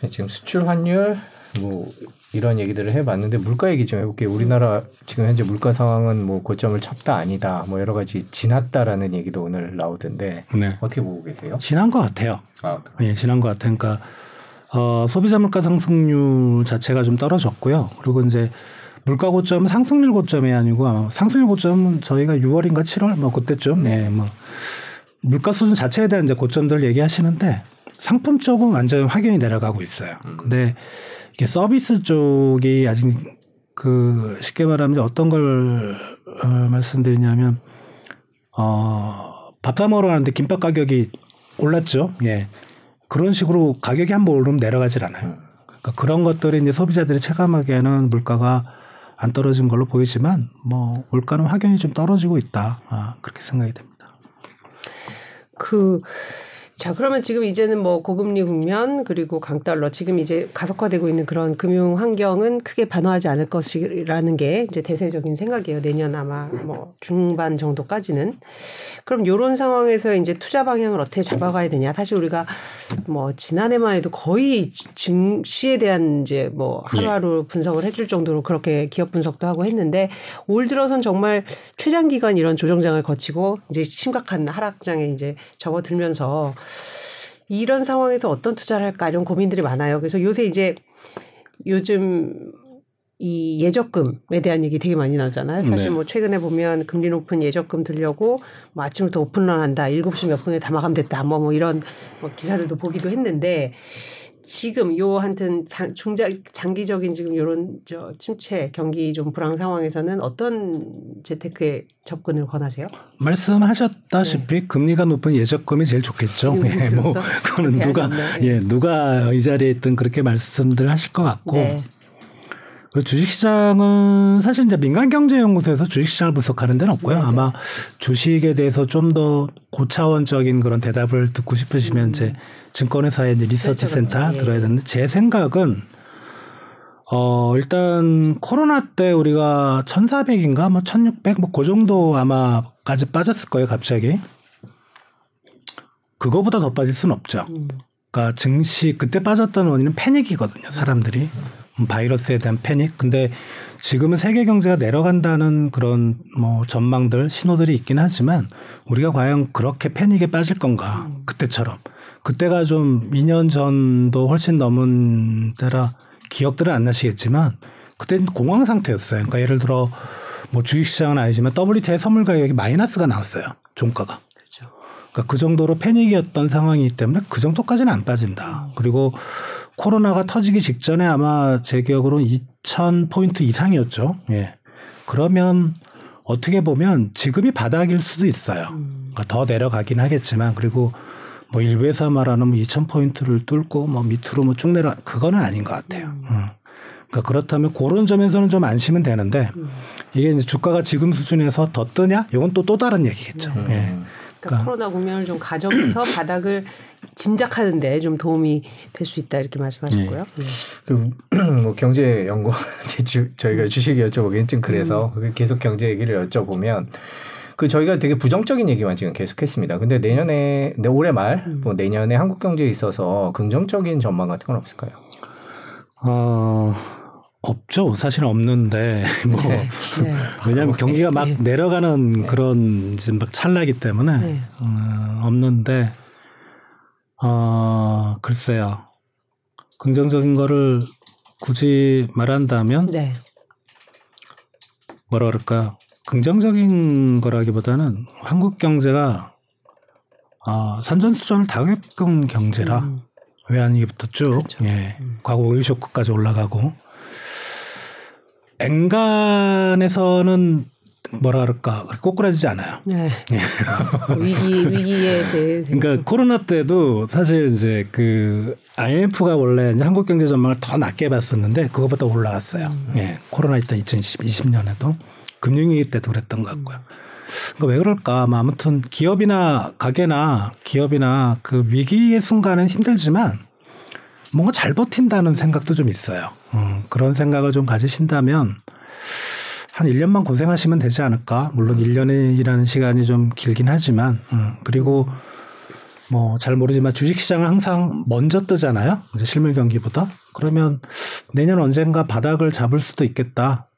S3: 네, 지금 수출 환율 뭐 이런 얘기들을 해봤는데 물가 얘기 좀 해볼게요. 우리나라 지금 현재 물가 상황은 뭐 고점을 쳤다 아니다 뭐 여러 가지 지났다라는 얘기도 오늘 나오던데 네. 어떻게 보고 계세요?
S2: 지난 것 같아요. 아, 예, 지난 것 같아요. 그러니까 어, 소비자 물가 상승률 자체가 좀 떨어졌고요. 그리고 이제 물가 고점은 상승률 고점이 아니고 상승률 고점은 저희가 6월인가 7월 뭐 그때쯤 네, 뭐 물가 수준 자체에 대한 이제 고점들 얘기하시는데 상품 쪽은 완전 확연히 내려가고 있어요. 음. 근데 이게 서비스 쪽이 아직 그 쉽게 말하면 어떤 걸 어, 말씀드리냐면 어, 밥 사 먹으러 가는데 김밥 가격이 올랐죠. 예. 그런 식으로 가격이 한 번 오르면 내려가질 않아요. 음. 그러니까 그런 것들이 이제 소비자들이 체감하기에는 물가가 안 떨어진 걸로 보이지만 뭐 물가는 확연히 좀 떨어지고 있다. 아, 그렇게 생각이 됩니다.
S1: 그 자, 그러면 지금 이제는 뭐 고금리 국면 그리고 강달러 지금 이제 가속화되고 있는 그런 금융 환경은 크게 변화하지 않을 것이라는 게 이제 대세적인 생각이에요. 내년 아마 뭐 중반 정도까지는. 그럼 요런 상황에서 이제 투자 방향을 어떻게 잡아가야 되냐. 사실 우리가 뭐 지난해만 해도 거의 증시에 대한 이제 뭐 하루하루 분석을 해줄 정도로 그렇게 기업 분석도 하고 했는데 올 들어선 정말 최장기간 이런 조정장을 거치고 이제 심각한 하락장에 이제 접어들면서 이런 상황에서 어떤 투자를 할까 이런 고민들이 많아요. 그래서 요새 이제 요즘 이 예적금에 대한 얘기 되게 많이 나오잖아요. 사실 네. 뭐 최근에 보면 금리 높은 예적금 들려고 뭐 아침부터 오픈런 한다. 7시 몇 분에 다 마감됐다. 뭐, 뭐 이런 뭐 기사들도 보기도 했는데 지금 요 한튼 중장 장기적인 지금 요런 저 침체 경기 좀 불황 상황에서는 어떤 재테크에 접근을 권하세요?
S2: 말씀하셨다시피 네. 금리가 높은 예적금이 제일 좋겠죠. 예, 뭐 그거는 누가 예 누가 이 자리에 있든 그렇게 말씀들 하실 것 같고. 네. 그리고 주식시장은 사실 이제 민간경제연구소에서 주식시장을 분석하는 데는 없고요. 네, 네. 아마 주식에 대해서 좀 더 고차원적인 그런 대답을 듣고 싶으시면 음. 이제 증권회사의 이제 리서치 그렇죠, 센터 그렇죠. 들어야 되는데 제 생각은 어, 일단 코로나 때 우리가 1,400인가 뭐 1,600 뭐 그 정도 아마까지 빠졌을 거예요, 갑자기. 그거보다 더 빠질 수는 없죠. 음. 그러니까 증시 그때 빠졌던 원인은 패닉이거든요, 사람들이. 바이러스에 대한 패닉. 근데 지금은 세계 경제가 내려간다는 그런 뭐 전망들, 신호들이 있긴 하지만 우리가 과연 그렇게 패닉에 빠질 건가? 그때처럼. 그때가 좀 2년 전도 훨씬 넘은 때라 기억들은 안 나시겠지만 그때는 공황 상태였어요. 그러니까 예를 들어 뭐 주식시장은 아니지만 WTI 선물 가격이 마이너스가 나왔어요. 종가가. 그렇죠. 그러니까 그 정도로 패닉이었던 상황이기 때문에 그 정도까지는 안 빠진다. 그리고 코로나가 터지기 직전에 아마 제 기억으로는 2,000 포인트 이상이었죠. 예. 그러면 어떻게 보면 지금이 바닥일 수도 있어요. 그러니까 더 내려가긴 하겠지만 그리고 뭐 일부에서 말하는 2,000뭐 포인트를 뚫고 뭐 밑으로 뭐 쭉 내려 그거는 아닌 것 같아요. 음. 음. 그러니까 그렇다면 그런 점에서는 좀 안심은 되는데 음. 이게 이제 주가가 지금 수준에서 더 뜨냐? 이건 또또 다른 얘기겠죠. 음. 예.
S1: 그러니까, 그러니까 코로나 국면을 좀 가져서 바닥을 짐작하는데 좀 도움이 될 수 있다 이렇게 말씀하셨고요. 네.
S3: 네. 그뭐 경제 연구 저희가 주식 여쭤보기엔 좀 그래서 음. 계속 경제 얘기를 여쭤보면 그 저희가 되게 부정적인 얘기만 지금 계속했습니다. 근데 내년에 올해 말, 음. 뭐 내년에 한국 경제에 있어서 긍정적인 전망 같은 건 없을까요?
S2: 어. 없죠. 사실은 없는데 뭐 네. 네. 왜냐하면 경기가 막 네. 내려가는 네. 그런 지금 막 찰나기 때문에 네. 어, 없는데 어 글쎄요. 긍정적인 거를 굳이 말한다면 네. 뭐라 그럴까요? 긍정적인 거라기보다는 한국 경제가 어, 산전수전을 다 겪은 경제라 음. 외환위기부터 쭉 그렇죠. 예, 음. 과거 오일 쇼크까지 올라가고 엔간에서는 뭐라 그럴까 꼬꾸라지지 않아요. 네. 네.
S1: 위기 위기에 대해.
S2: 그러니까 코로나 때도 사실 이제 그 IMF가 원래 이제 한국 경제 전망을 더 낮게 봤었는데 그것보다 올라갔어요. 음. 예. 코로나 있던 2020년에도 금융위기 때도 그랬던 것 같고요. 그러니까 왜 그럴까? 뭐 아무튼 기업이나 가게나 기업이나 그 위기의 순간은 힘들지만 뭔가 잘 버틴다는 생각도 좀 있어요. 음, 그런 생각을 좀 가지신다면 한 1년만 고생하시면 되지 않을까. 물론 1년이라는 시간이 좀 길긴 하지만, 음, 그리고 뭐 잘 모르지만 주식시장은 항상 먼저 뜨잖아요. 이제 실물 경기보다. 그러면 내년 언젠가 바닥을 잡을 수도 있겠다.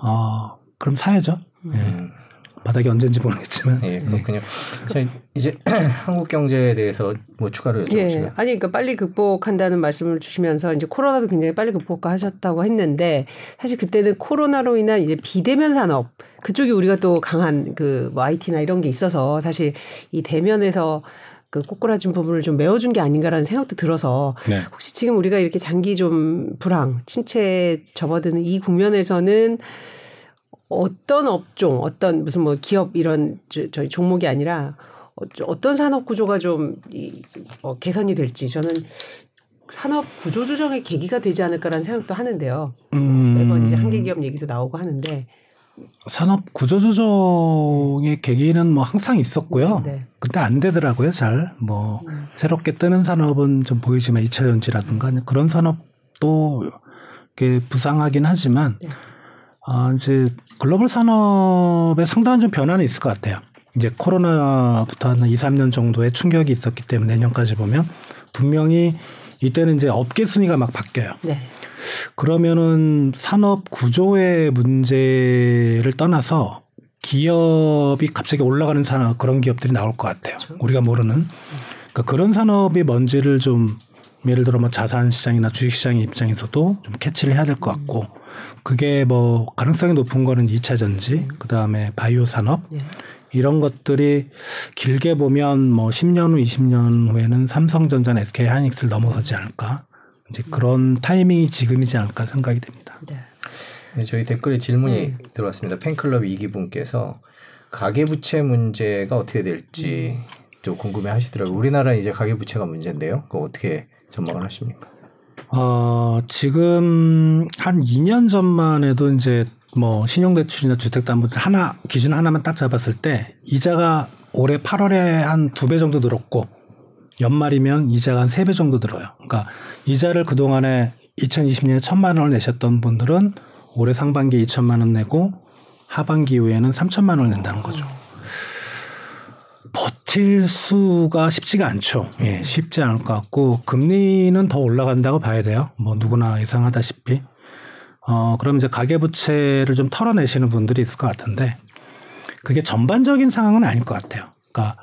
S2: 어, 그럼 사야죠. 예. 음. 바닥이 언제인지 모르겠지만.
S3: 예, 그렇군요. 자, 이제 한국 경제에 대해서 뭐 추가로 여쭤보시면. 예,
S1: 아니 그러니까 빨리 극복한다는 말씀을 주시면서 이제 코로나도 굉장히 빨리 극복하셨다고 했는데 사실 그때는 코로나로 인한 이제 비대면 산업 그쪽이 우리가 또 강한 그뭐 IT나 이런 게 있어서 사실 이 대면에서 그 꼬꾸라진 부분을 좀 메워준 게 아닌가라는 생각도 들어서 네. 혹시 지금 우리가 이렇게 장기 좀 불황, 침체에 접어드는 이 국면에서는 어떤 업종, 어떤 무슨 뭐 기업 이런 저희 종목이 아니라 어떤 산업 구조가 좀 이, 어, 개선이 될지 저는 산업 구조 조정의 계기가 되지 않을까라는 생각도 하는데요. 음. 매번 이제 한계 기업 얘기도 나오고 하는데
S2: 산업 구조 조정의 계기는 뭐 항상 있었고요. 네. 근데 안 되더라고요, 잘. 뭐 음. 새롭게 뜨는 산업은 좀 보이지만 2차 전지라든가 그런 산업도 이렇게 부상하긴 하지만 네. 아, 이제 글로벌 산업에 상당한 좀 변화는 있을 것 같아요. 이제 코로나부터 한 2, 3년 정도의 충격이 있었기 때문에 내년까지 보면 분명히 이때는 이제 업계 순위가 막 바뀌어요. 네. 그러면은 산업 구조의 문제를 떠나서 기업이 갑자기 올라가는 산업 그런 기업들이 나올 것 같아요. 그렇죠. 우리가 모르는 그러니까 그런 산업이 뭔지를 좀 예를 들어 뭐 자산 시장이나 주식 시장의 입장에서도 좀 캐치를 해야 될 것 같고 그게 뭐 가능성이 높은 거는 2차 전지, 그 다음에 바이오 산업 네. 이런 것들이 길게 보면 뭐 10년 후, 20년 후에는 삼성전자, SK 하이닉스를 넘어서지 않을까. 이제 그런 타이밍이 지금이지 않을까 생각이 됩니다. 네.
S3: 네, 저희 댓글에 질문이 음. 들어왔습니다. 팬클럽 이기분께서 가계부채 문제가 어떻게 될지 음. 좀 궁금해 하시더라고요. 우리나라 이제 가계부채가 문제인데요. 그거 어떻게 전망을 하십니까?
S2: 어, 지금 한 2년 전만 해도 이제 뭐 신용대출이나 주택담보대 하나 기준 하나만 딱 잡았을 때 이자가 올해 8월에 한 두 배 정도 늘었고 연말이면 이자가 한 세 배 정도 늘어요. 그러니까 이자를 그동안에 2020년에 천만 원을 내셨던 분들은 올해 상반기에 2천만 원 내고 하반기 이후에는 3천만 원을 낸다는 거죠. 버틸 수가 쉽지가 않죠. 예, 쉽지 않을 것 같고 금리는 더 올라간다고 봐야 돼요. 뭐 누구나 예상하다시피. 어, 그럼 이제 가계부채를 좀 털어내시는 분들이 있을 것 같은데 그게 전반적인 상황은 아닐 것 같아요. 그러니까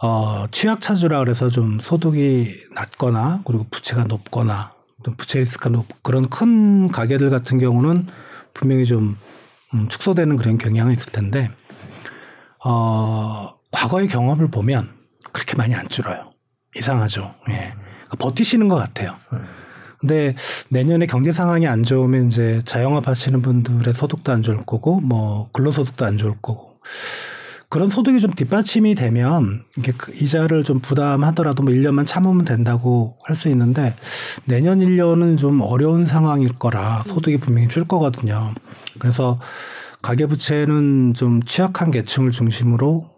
S2: 어, 취약차주라 그래서 좀 소득이 낮거나 그리고 부채가 높거나 또 부채 리스크가 높 그런 큰 가게들 같은 경우는 분명히 좀 음, 축소되는 그런 경향은 있을 텐데 어, 과거의 경험을 보면 그렇게 많이 안 줄어요. 이상하죠. 예. 그러니까 버티시는 것 같아요. 근데 내년에 경제 상황이 안 좋으면 이제 자영업 하시는 분들의 소득도 안 좋을 거고 뭐 근로소득도 안 좋을 거고 그런 소득이 좀 뒷받침이 되면 이게 그 이자를 좀 부담하더라도 뭐 1년만 참으면 된다고 할 수 있는데 내년 1년은 좀 어려운 상황일 거라 소득이 분명히 줄 거거든요. 그래서 가계부채는 좀 취약한 계층을 중심으로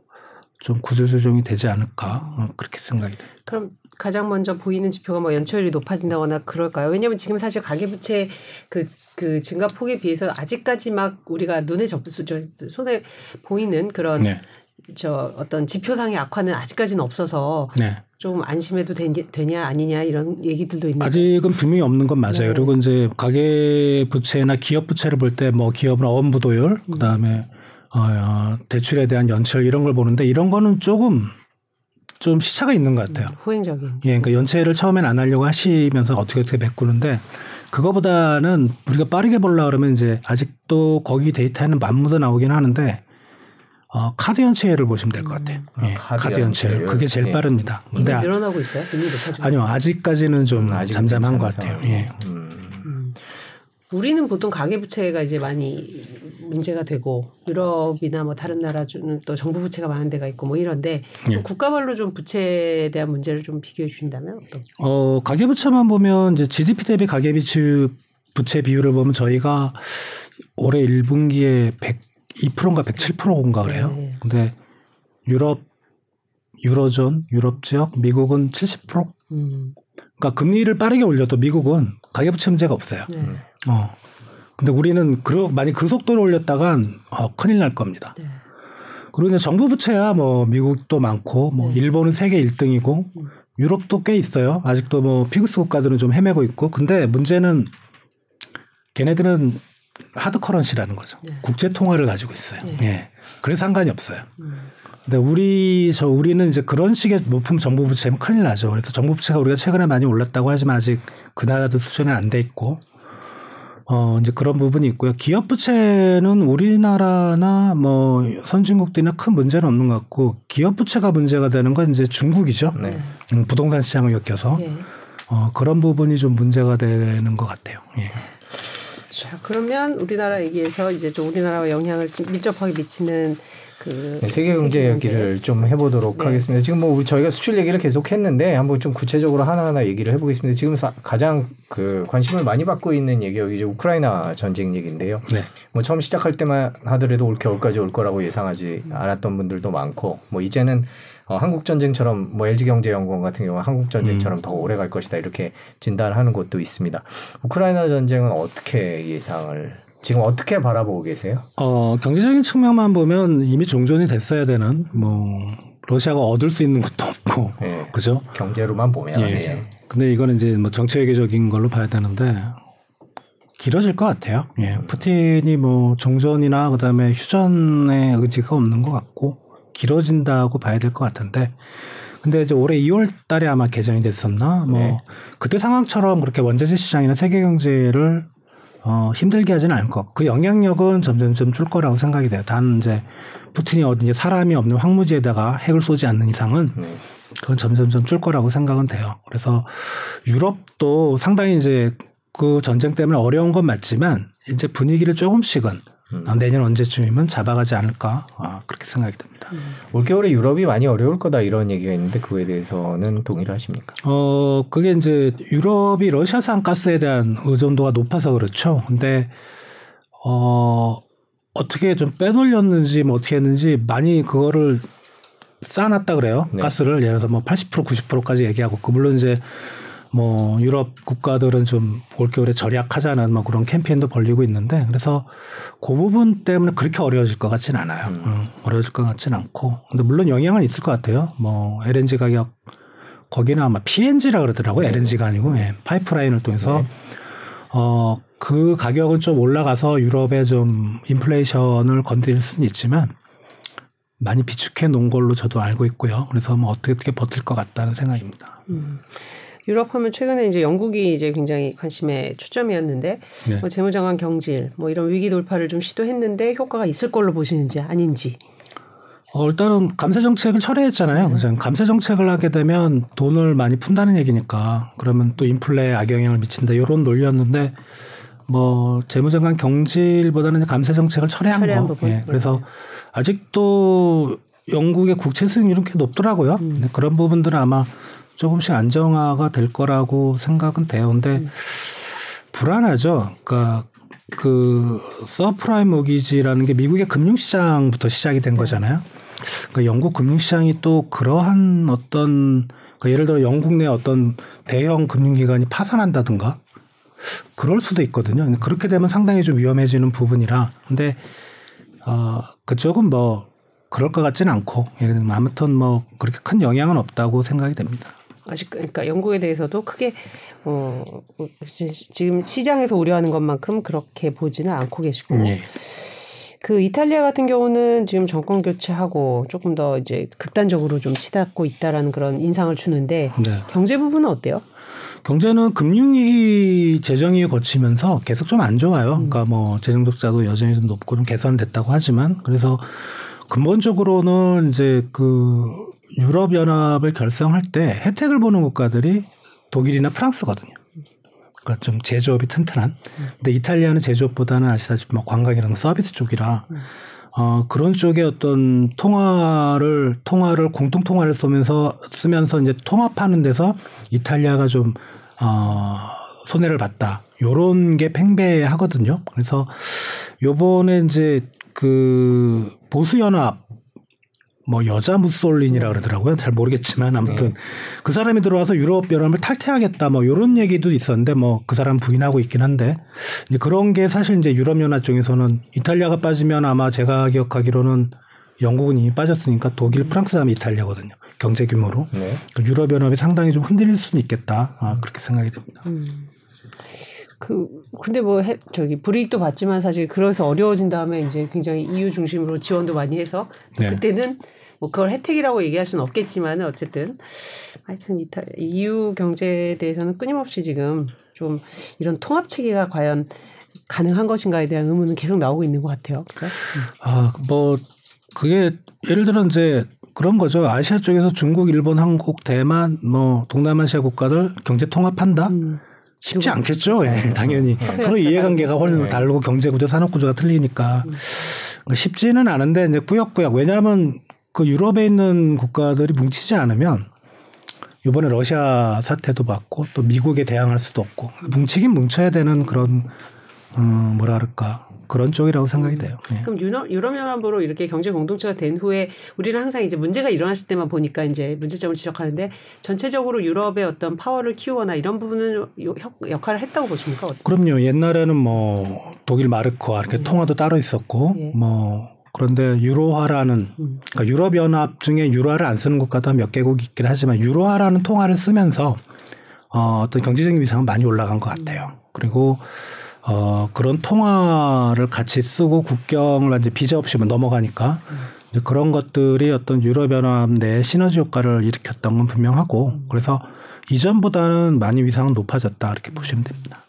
S2: 좀 구조 조정이 되지 않을까 어, 그렇게 생각이 됩니다.
S1: 그럼 가장 먼저 보이는 지표가 뭐 연체율이 높아진다거나 그럴까요? 왜냐하면 지금 사실 가계부채 그, 그 증가 폭에 비해서 아직까지 막 우리가 눈에 접수, 저, 손에 보이는 그런 네. 저 어떤 지표상의 악화는 아직까지는 없어서 네. 좀 안심해도 되냐 아니냐 이런 얘기들도 있는데
S2: 아직은 분명히 없는 건 맞아요. 네. 그리고 이제 가계 부채나 기업 부채를 볼 때 뭐 기업은 어원부도율 그다음에 어, 대출에 대한 연체율 이런 걸 보는데 이런 거는 조금 좀 시차가 있는 것 같아요. 음,
S1: 후행적인.
S2: 예, 그러니까 연체를 처음엔 안 하려고 하시면서 어떻게 어떻게 메꾸는데 그거보다는 우리가 빠르게 보려 그러면 이제 아직도 거기 데이터에는 만무도 나오긴 하는데 어, 카드 연체율을 보시면 될 것 같아요. 음. 예, 카드, 카드 연체율. 그게 제일 예. 빠릅니다.
S1: 근데 늘어나고 있어요?
S2: 아니요, 아직까지는 좀 음, 잠잠한 것 같아요. 예. 음.
S1: 우리는 보통 가계부채가 이제 많이 문제가 되고 유럽이나 뭐 다른 나라는 또 정부 부채가 많은 데가 있고 뭐 이런데 예. 국가별로 좀 부채에 대한 문제를 좀 비교해 주신다면 어떤?
S2: 어 가계부채만 보면 이제 GDP 대비 가계비추 부채 비율을 보면 저희가 올해 1분기에 102%인가 107%인가 그래요. 네. 근데 유럽 유로존 유럽 지역 미국은 70%. 음. 그러니까 금리를 빠르게 올려도 미국은 가계부채 문제가 없어요. 네. 어. 근데 우리는 그, 만약 그 속도를 올렸다간 어, 큰일 날 겁니다. 네. 그리고 이제 정부 부채야 뭐 미국도 많고 뭐 네. 일본은 세계 1등이고 음. 유럽도 꽤 있어요. 아직도 뭐 피그스 국가들은 좀 헤매고 있고. 근데 문제는 걔네들은 하드 커런시라는 거죠. 네. 국제 통화를 가지고 있어요. 네. 예. 그래서 상관이 없어요. 음. 근데 우리 저 우리는 이제 그런 식의 높은 정부 부채면 큰일 나죠. 그래서 정부 부채가 우리가 최근에 많이 올랐다고 하지만 아직 그 나라도 수준이 안돼 있고 어, 이제 그런 부분이 있고요. 기업 부채는 우리나라나 뭐 선진국들이나 큰 문제는 없는 것 같고 기업 부채가 문제가 되는 건 이제 중국이죠. 네. 음, 부동산 시장을 엮여서 네. 어, 그런 부분이 좀 문제가 되는 것 같아요. 예.
S1: 자, 그러면 우리나라 얘기에서 이제 좀 우리나라와 영향을 밀접하게 미치는 그
S3: 네, 세계 경제 얘기를 좀 해보도록 네. 하겠습니다. 지금 뭐 저희가 수출 얘기를 계속 했는데 한번 좀 구체적으로 하나하나 얘기를 해보겠습니다. 지금 사, 가장 그 관심을 많이 받고 있는 얘기가 이제 우크라이나 전쟁 얘기인데요. 네. 뭐 처음 시작할 때만 하더라도 올 겨울까지 올 거라고 예상하지 않았던 분들도 많고 뭐 이제는 어, 한국 전쟁처럼 뭐 LG 경제연구원 같은 경우 한국 전쟁처럼 음. 더 오래 갈 것이다 이렇게 진단하는 곳도 있습니다. 우크라이나 전쟁은 어떻게 예상을 지금 어떻게 바라보고 계세요?
S2: 어, 경제적인 측면만 보면 이미 종전이 됐어야 되는 뭐 러시아가 얻을 수 있는 것도 없고 예, 그죠?
S3: 경제로만 보면 예. 예.
S2: 근데 이거는 이제 뭐 정치 외교적인 걸로 봐야 되는데 길어질 것 같아요. 예. 푸틴이 뭐 종전이나 그다음에 휴전의 의지가 없는 것 같고 길어진다고 봐야 될 것 같은데 근데 이제 올해 2월 달에 아마 개정이 됐었나? 뭐 네. 그때 상황처럼 그렇게 원자재 시장이나 세계 경제를 어, 힘들게 하지는 않을 것. 그 영향력은 점점점 줄 거라고 생각이 돼요. 단 이제 푸틴이 어디 사람이 없는 황무지에다가 핵을 쏘지 않는 이상은 네. 그건 점점점 줄 거라고 생각은 돼요. 그래서 유럽도 상당히 이제 그 전쟁 때문에 어려운 건 맞지만 이제 분위기를 조금씩은 음. 내년 언제쯤이면 잡아가지 않을까 아, 그렇게 생각이 듭니다. 음.
S3: 올겨울에 유럽이 많이 어려울 거다 이런 얘기가 있는데 그거에 대해서는 동의를 하십니까?
S2: 어 그게 이제 유럽이 러시아산 가스에 대한 의존도가 높아서 그렇죠. 근데 어 어떻게 좀 빼돌렸는지 뭐 어떻게 했는지 많이 그거를 쌓아놨다 그래요. 네. 가스를 예를 들어서 뭐 80% 90%까지 얘기하고 그 물론 이제 뭐 유럽 국가들은 좀 올겨울에 절약하자는 뭐 그런 캠페인도 벌리고 있는데 그래서 그 부분 때문에 그렇게 어려워질 것 같지는 않아요. 음. 어, 어려워질 것 같지는 않고 근데 물론 영향은 있을 것 같아요. 뭐 LNG 가격 거기는 아마 PNG라 그러더라고요. 네. LNG가 아니고 예, 파이프라인을 통해서 네. 어그 가격은 좀 올라가서 유럽의 좀 인플레이션을 건드릴 수는 있지만 많이 비축해 놓은 걸로 저도 알고 있고요. 그래서 뭐 어떻게 어떻게 버틸 것 같다는 생각입니다. 음.
S1: 유럽 하면 최근에 이제 영국이 이제 굉장히 관심의 초점이었는데 네. 뭐 재무장관 경질 뭐 이런 위기 돌파를 좀 시도했는데 효과가 있을 걸로 보시는지 아닌지.
S2: 어, 일단은 감세 정책을 철회했잖아요. 네. 감세 정책을 하게 되면 돈을 많이 푼다는 얘기니까 그러면 또 인플레에 악영향을 미친다 이런 논리였는데 뭐 재무장관 경질보다는 감세 정책을 철회한 거. 예. 그래서 아직도 영국의 국채 수익률은 꽤 높더라고요. 음. 그런 부분들은 아마 조금씩 안정화가 될 거라고 생각은 돼요. 근데 음. 불안하죠. 그러니까 그 서브프라임 모기지라는 게 미국의 금융시장부터 시작이 된 거잖아요. 그러니까 영국 금융시장이 또 그러한 어떤 그러니까 예를 들어 영국 내 어떤 대형 금융기관이 파산한다든가 그럴 수도 있거든요. 그렇게 되면 상당히 좀 위험해지는 부분이라. 근데 어 그쪽은 뭐 그럴 것 같지는 않고 예, 아무튼 뭐 그렇게 큰 영향은 없다고 생각이 됩니다.
S1: 아직 그러니까 영국에 대해서도 크게 어 지금 시장에서 우려하는 것만큼 그렇게 보지는 않고 계시고 네. 그 이탈리아 같은 경우는 지금 정권 교체하고 조금 더 이제 극단적으로 좀 치닫고 있다라는 그런 인상을 주는데 네. 경제 부분은 어때요?
S2: 경제는 금융위기 재정이 거치면서 계속 좀 안 좋아요. 음. 그러니까 뭐 재정 적자도 여전히 좀 높고 좀 개선됐다고 하지만 그래서 근본적으로는 이제 그 유럽 연합을 결성할 때 혜택을 보는 국가들이 독일이나 프랑스거든요. 그러니까 좀 제조업이 튼튼한. 근데 이탈리아는 제조업보다는 아시다시피 뭐 관광이랑 서비스 쪽이라 어, 그런 쪽에 어떤 통화를 통화를 공통 통화를 쓰면서 쓰면서 이제 통합하는 데서 이탈리아가 좀 어, 손해를 봤다. 요런 게 팽배하거든요. 그래서 요번에 이제 그 보수 연합 뭐 여자 무솔린이라 그러더라고요. 잘 모르겠지만 아무튼 네. 그 사람이 들어와서 유럽 연합을 탈퇴하겠다 뭐 이런 얘기도 있었는데 뭐 그 사람 부인하고 있긴 한데 이제 그런 게 사실 이제 유럽 연합 쪽에서는 이탈리아가 빠지면 아마 제가 기억하기로는 영국은 이미 빠졌으니까 독일, 프랑스 다음에 이탈리아거든요. 경제 규모로 네. 그 유럽 연합이 상당히 좀 흔들릴 수는 있겠다. 아, 그렇게 생각이 됩니다. 음.
S1: 그 근데 뭐 해, 저기 불이익도 받지만 사실 그래서 어려워진 다음에 이제 굉장히 EU 중심으로 지원도 많이 해서 네. 그때는 뭐 그걸 혜택이라고 얘기할 수는 없겠지만 어쨌든 하여튼 이타, EU 경제에 대해서는 끊임없이 지금 좀 이런 통합 체계가 과연 가능한 것인가에 대한 의문은 계속 나오고 있는 것 같아요. 그렇죠?
S2: 아뭐 그게 예를 들어 이제 그런 거죠. 아시아 쪽에서 중국, 일본, 한국, 대만, 뭐 동남아시아 국가들 경제 통합한다. 음. 쉽지 않겠죠. 예, 당연히. 서로 이해관계가 훨씬 네. 다르고 경제 구조, 산업 구조가 틀리니까. 그러니까 쉽지는 않은데 이제 꾸역꾸역. 왜냐하면 그 유럽에 있는 국가들이 뭉치지 않으면 이번에 러시아 사태도 봤고 또 미국에 대항할 수도 없고 뭉치긴 뭉쳐야 되는 그런 음, 뭐라 그럴까 그런 쪽이라고 생각이 돼요.
S1: 네. 그럼 유럽, 유럽연합으로 이렇게 경제 공동체가 된 후에 우리는 항상 이제 문제가 일어났을 때만 보니까 이제 문제점을 지적하는데 전체적으로 유럽의 어떤 파워를 키우거나 이런 부분은 역할을 했다고 보십니까?
S2: 그럼요. 옛날에는 뭐 독일 마르크와 이렇게 음. 통화도 따로 있었고 예. 뭐 그런데 유로화라는 음. 그러니까 유럽 연합 중에 유로화를 안 쓰는 국가도 몇 개국 있긴 하지만 유로화라는 통화를 쓰면서 어, 어떤 경제적인 위상은 많이 올라간 것 같아요. 그리고 어, 그런 통화를 같이 쓰고 국경을 이제 비자 없이 뭐 넘어가니까 이제 그런 것들이 어떤 유럽연합 내 시너지 효과를 일으켰던 건 분명하고 그래서 이전보다는 많이 위상은 높아졌다 이렇게 보시면 됩니다.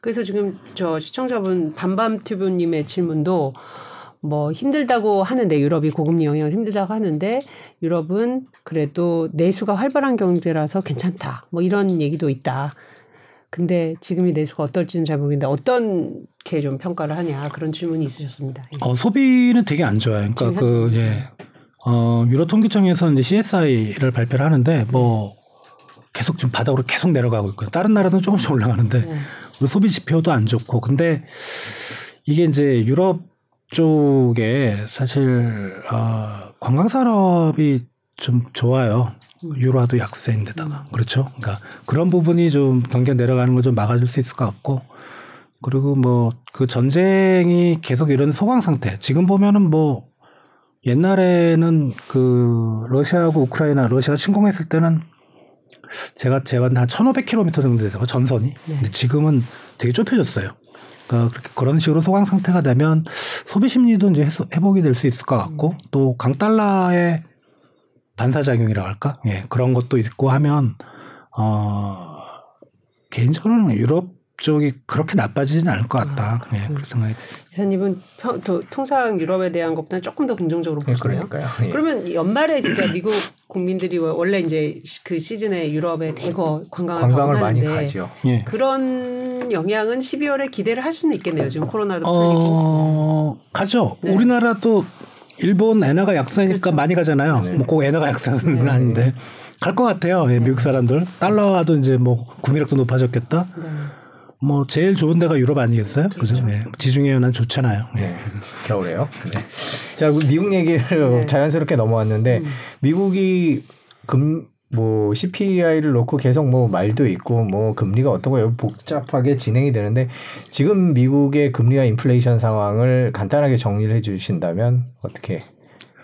S1: 그래서 지금 저 시청자분 밤밤튜브님의 질문도 뭐 힘들다고 하는데 유럽이 고금리 영향을 힘들다고 하는데 유럽은 그래도 내수가 활발한 경제라서 괜찮다. 뭐 이런 얘기도 있다. 근데 지금이 내수가 어떨지는 잘 모르겠는데 어떻게 좀 평가를 하냐 그런 질문이 있으셨습니다.
S2: 예. 어, 소비는 되게 안 좋아요. 그러니까 그 예. 어, 유로 통계청에서 이제 CSI를 발표를 하는데 뭐 계속 좀 바닥으로 계속 내려가고 있고요. 다른 나라는 조금씩 올라가는데 네. 우리 소비 지표도 안 좋고 근데 이게 이제 유럽 쪽에 사실 어, 관광 산업이 좀 좋아요. 유로화도 약세인데다가 그렇죠. 그러니까 그런 부분이 좀 경계 내려가는 걸 좀 막아줄 수 있을 것 같고 그리고 뭐 그 전쟁이 계속 이런 소강 상태. 지금 보면은 뭐 옛날에는 그 러시아하고 우크라이나 러시아가 침공했을 때는 제가 재봤는데 한 1,500km 정도 되고 전선이. 네. 근데 지금은 되게 좁혀졌어요. 그러니까 그렇게 그런 식으로 소강 상태가 되면 소비 심리도 이제 회복이 될 수 있을 것 같고 음. 또 강달러의 반사작용이라고 할까? 예, 그런 것도 있고 하면 어 개인적으로는 유럽 쪽이 그렇게 나빠지지는 않을 것 같다. 아, 예, 그런 생각이.
S1: 이사님은 평, 도, 통상 유럽에 대한 것보다 조금 더 긍정적으로 네, 보시나요? 예. 그러면 연말에 진짜 미국 국민들이 원래 이제 그 시즌에 유럽에 대거 관광을,
S3: 관광을 많이 가죠.
S1: 예. 그런 영향은 12월에 기대를 할 수는 있겠네요. 지금 코로나도
S2: 어, 풀리고. 가죠. 네. 우리나라도 일본 엔화가 약세니까 그렇죠. 많이 가잖아요. 네. 뭐꼭 엔화가 약세는 네. 아닌데. 갈 것 같아요. 예, 미국 사람들. 달러도 이제 뭐 구매력도 높아졌겠다. 네. 뭐 제일 좋은 데가 유럽 아니겠어요? 그죠? 그렇죠. 네. 지중해 연안 좋잖아요. 네. 네.
S3: 겨울에요. 네. 자, 미국 얘기를 네. 자연스럽게 넘어왔는데 음. 미국이 금 뭐 CPI를 놓고 계속 뭐 말도 있고 뭐 금리가 어떻고 복잡하게 진행이 되는데 지금 미국의 금리와 인플레이션 상황을 간단하게 정리를 해 주신다면 어떻게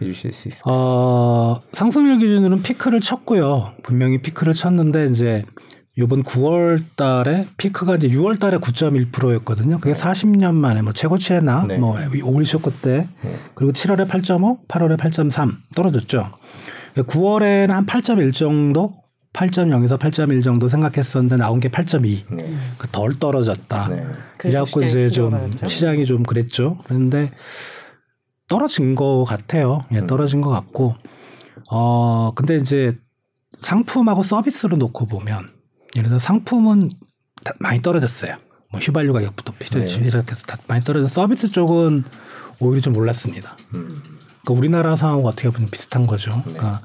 S3: 해 주실 수 있을까요?
S2: 어, 상승률 기준으로는 피크를 쳤고요. 분명히 피크를 쳤는데 이제 이번 9월 달에 피크가 이제 6월 달에 9.1%였거든요. 그게 네. 40년 만에 뭐 최고치했나? 네. 뭐 오일 쇼크 때. 네. 그리고 7월에 8.5, 8월에 8.3 떨어졌죠. 9월에는 한 8.1 정도 8.0에서 8.1 정도 생각했었는데 나온 게 8.2. 네. 그덜 떨어졌다. 네. 그래갖고 이제 좀. 시장이 좀 그랬죠. 그런데 떨어진 것 같아요. 예, 음. 떨어진 것 같고. 어, 근데 이제 상품하고 서비스로 놓고 보면 예를 들어 상품은 많이 떨어졌어요. 뭐 휘발유 가격부터 필요치 네. 이렇게 해서 다 많이 떨어져 서비스 쪽은 오히려 좀 올랐습니다. 음. 그러니까 우리나라 상황과 어떻게 보면 비슷한 거죠. 네. 그러니까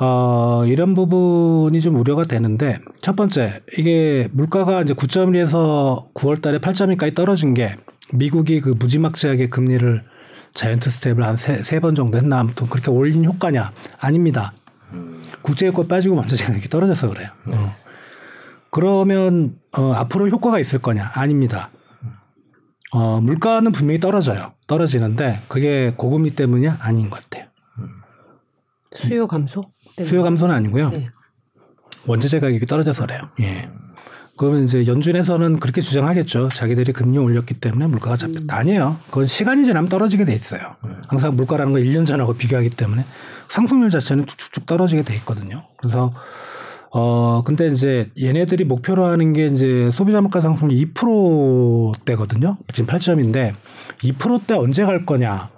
S2: 어, 이런 부분이 좀 우려가 되는데 첫 번째 이게 물가가 이제 9.1에서 9월 달에 8.1까지 떨어진 게 미국이 그 무지막지하게 금리를 자이언트 스텝을 한 세 번 정도 했나 아무튼 그렇게 올린 효과냐 아닙니다. 음. 국제유가 빠지고 완전 이렇게 떨어져서 그래요. 네. 어. 그러면 어, 앞으로 효과가 있을 거냐? 아닙니다. 어, 물가는 분명히 떨어져요. 떨어지는데 그게 고금리 때문이냐? 아닌 것 같아요.
S1: 수요 감소?
S2: 때문에. 수요 감소는 아니고요. 네. 원자재 가격이 떨어져서 그래요. 예. 그러면 이제 연준에서는 그렇게 주장하겠죠. 자기들이 금리 올렸기 때문에 물가가 잡혔다. 음. 아니에요. 그건 시간이 지나면 떨어지게 돼 있어요. 항상 물가라는 거 1년 전하고 비교하기 때문에 상승률 자체는 쭉쭉 떨어지게 돼 있거든요. 그래서 어, 근데 이제 얘네들이 목표로 하는 게 이제 소비자 물가 상승률 2%대거든요. 지금 8점인데 2%대 언제 갈 거냐.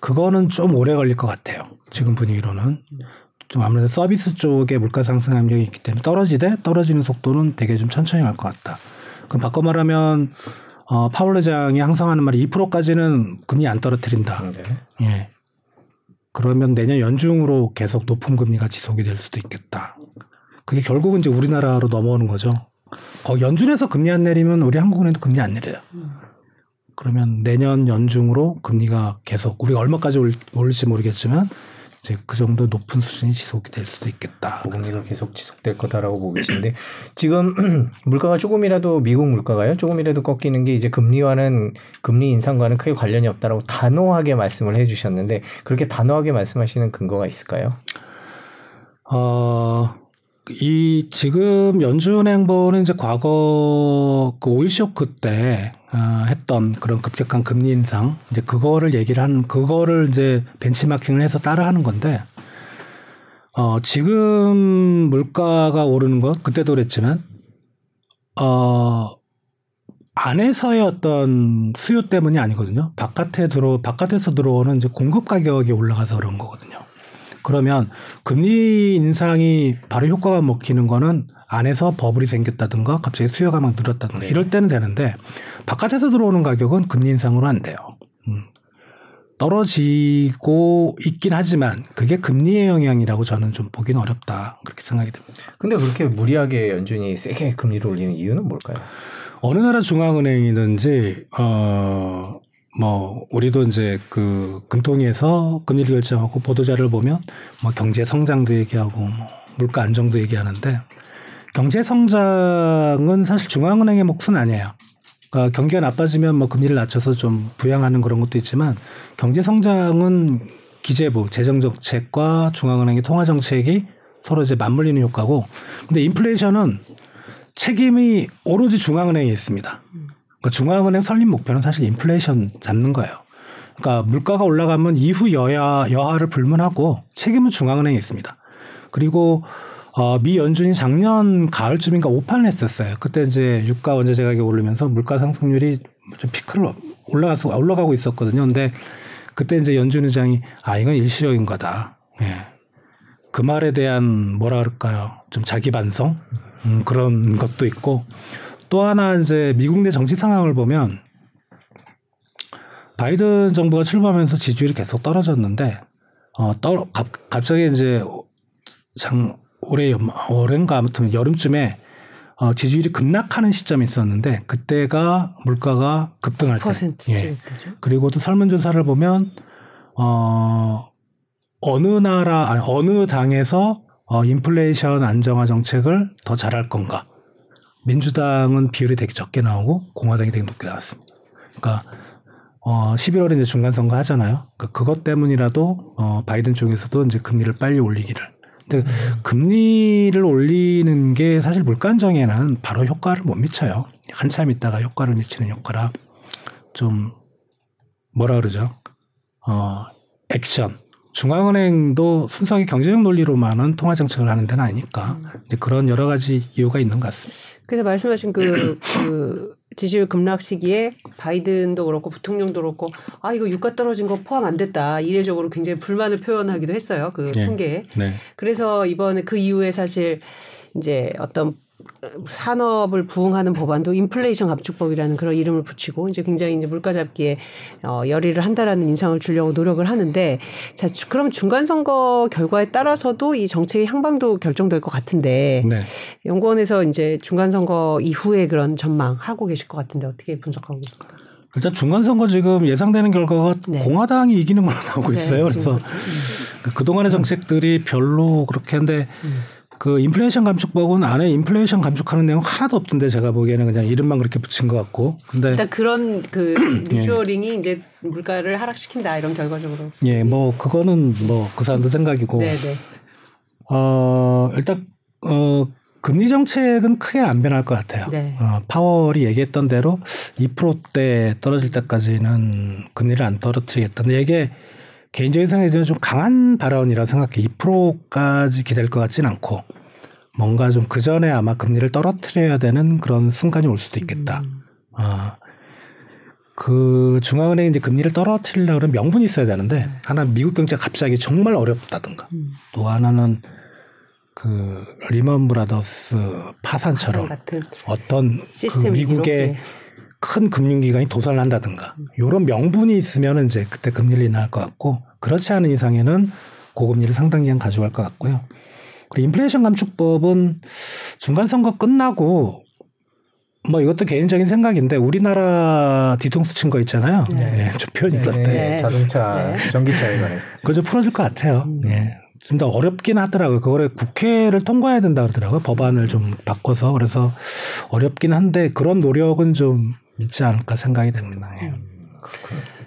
S2: 그거는 좀 오래 걸릴 것 같아요. 지금 분위기로는. 좀 아무래도 서비스 쪽에 물가 상승 압력이 있기 때문에 떨어지되 떨어지는 속도는 되게 좀 천천히 갈 것 같다. 그럼 바꿔 말하면 어, 파월 회장이 항상 하는 말이 2%까지는 금리 안 떨어뜨린다. 네. 예. 그러면 내년 연중으로 계속 높은 금리가 지속이 될 수도 있겠다. 그게 결국은 이제 우리나라로 넘어오는 거죠. 거 연준에서 금리 안 내리면 우리 한국은행도 금리 안 내려요. 그러면 내년 연중으로 금리가 계속 우리가 얼마까지 올릴지 모르겠지만 이제 그 정도 높은 수준이 지속이 될 수도 있겠다.
S3: 금리가 계속 지속될 거다라고 보고 계신데 지금 물가가 조금이라도 미국 물가가요 조금이라도 꺾이는 게 이제 금리와는 금리 인상과는 크게 관련이 없다라고 단호하게 말씀을 해주셨는데 그렇게 단호하게 말씀하시는 근거가 있을까요?
S2: 어. 이 지금 연준행보는 이제 과거 그 오일 쇼크 때 어, 했던 그런 급격한 금리 인상 이제 그거를 얘기를 하는 그거를 이제 벤치마킹을 해서 따라하는 건데 어 지금 물가가 오르는 것 그때도 그랬지만 어 안에서의 어떤 수요 때문이 아니거든요. 바깥에 들어 바깥에서 들어오는 이제 공급 가격이 올라가서 그런 거거든요. 그러면 금리 인상이 바로 효과가 먹히는 거는 안에서 버블이 생겼다든가 갑자기 수요가 막 늘었다든가 네. 이럴 때는 되는데 바깥에서 들어오는 가격은 금리 인상으로 안 돼요. 음. 떨어지고 있긴 하지만 그게 금리의 영향이라고 저는 좀 보기는 어렵다 그렇게 생각이 됩니다.
S3: 근데 그렇게 무리하게 연준이 세게 금리를 올리는 이유는 뭘까요?
S2: 어느 나라 중앙은행이든지 어. 뭐 우리도 이제 그 금통위에서 금리를 결정하고 보도자를 보면 뭐 경제 성장도 얘기하고 뭐 물가 안정도 얘기하는데 경제 성장은 사실 중앙은행의 몫은 아니에요. 그러니까 경기가 나빠지면 뭐 금리를 낮춰서 좀 부양하는 그런 것도 있지만 경제 성장은 기재부 재정 정책과 중앙은행의 통화 정책이 서로 이제 맞물리는 효과고 근데 인플레이션은 책임이 오로지 중앙은행에 있습니다. 그러니까 중앙은행 설립 목표는 사실 인플레이션 잡는 거예요. 그러니까 물가가 올라가면 이후 여야 여하를 불문하고 책임은 중앙은행에 있습니다. 그리고 어, 미 연준이 작년 가을쯤인가 오판을 했었어요. 그때 이제 유가 원자재 가격이 오르면서 물가 상승률이 좀 피크를 올라가서 올라가고 있었거든요. 근데 그때 이제 연준 의장이 아 이건 일시적인 거다. 예. 그 말에 대한 뭐라 그럴까요? 좀 자기 반성 음, 그런 것도 있고 또 하나 이제 미국 내 정치 상황을 보면 바이든 정부가 출범하면서 지지율이 계속 떨어졌는데 어, 떨 갑자기 이제 장 올해 올해인가 아무튼 여름쯤에 어, 지지율이 급락하는 시점이 있었는데 그때가 물가가 급등할 때.
S1: 예.
S2: 그리고 또 설문조사를 보면 어 어느 나라 아니 어느 당에서 어 인플레이션 안정화 정책을 더 잘할 건가? 민주당은 비율이 되게 적게 나오고 공화당이 되게 높게 나왔습니다. 그러니까 어 11월에 이제 중간 선거 하잖아요. 그러니까 그것 때문이라도 어 바이든 쪽에서도 이제 금리를 빨리 올리기를 근데 금리를 올리는 게 사실 물가 안정에는 바로 효과를 못 미쳐요. 한참 있다가 효과를 미치는 효과라 좀 뭐라 그러죠? 어, 액션. 중앙은행도 순수하게 경제적 논리로만은 통화 정책을 하는 데는 아니니까 이제 그런 여러 가지 이유가 있는 것 같습니다.
S1: 그래서 말씀하신 그, 그 지지율 급락 시기에 바이든도 그렇고 부통령도 그렇고 아 이거 유가 떨어진 거 포함 안 됐다 이례적으로 굉장히 불만을 표현하기도 했어요 그 네. 통계에 네. 그래서 이번에 그 이후에 사실 이제 어떤 산업을 부흥하는 법안도 인플레이션 감축법이라는 그런 이름을 붙이고 이제 굉장히 이제 물가 잡기에 어 열의를 한다라는 인상을 주려고 노력을 하는데 자 그럼 중간 선거 결과에 따라서도 이 정책의 향방도 결정될 것 같은데 네. 연구원에서 이제 중간 선거 이후에 그런 전망 하고 계실 것 같은데 어떻게 분석하고 계십니까?
S2: 일단 중간 선거 지금 예상되는 결과가 네. 공화당이 이기는 걸로 나오고 네, 있어요. 그래서 그렇죠. 음. 그 동안의 정책들이 별로 그렇게 한데 음. 그 인플레이션 감축법은 안에 인플레이션 감축하는 내용 하나도 없던데 제가 보기에는 그냥 이름만 그렇게 붙인 것 같고.
S1: 근데 일단 그런 그 리쇼링이 예. 이제 물가를 하락시킨다 이런 결과적으로.
S2: 예, 뭐 그거는 뭐 그 사람들 생각이고. 네네. 네. 어 일단 어 금리 정책은 크게 안 변할 것 같아요. 네. 어, 파월이 얘기했던 대로 2%대 떨어질 때까지는 금리를 안 떨어뜨리겠다. 근데 이게 개인적인 생각에 좀 강한 발언이라 생각해. 2%까지 기댈 것 같지는 않고 뭔가 좀 그 전에 아마 금리를 떨어뜨려야 되는 그런 순간이 올 수도 있겠다. 음. 아. 그 중앙은행이 이제 금리를 떨어뜨리려고 그러면 명분이 있어야 되는데 네. 하나 미국 경제가 갑자기 정말 어렵다든가 음. 또 하나는 그 리먼 브라더스 파산처럼 어떤 그 미국의 큰 금융기관이 도산을 한다든가 이런 명분이 있으면 이제 그때 금리를 인하할 것 같고 그렇지 않은 이상에는 고금리를 상당 기간 가져갈 것 같고요. 그리고 인플레이션 감축법은 중간 선거 끝나고 뭐 이것도 개인적인 생각인데 우리나라 뒤통수 친 거 있잖아요. 네. 네. 좀 표현이 그런데 네.
S3: 네. 자동차, 네. 전기차에 관해서
S2: 그거 좀 풀어줄 것 같아요. 음. 예. 진짜 어렵긴 하더라고요. 그거를 국회를 통과해야 된다 그러더라고요. 법안을 좀 바꿔서 그래서 어렵긴 한데 그런 노력은 좀 있지 않을까 생각이 됩니다. 예. 음,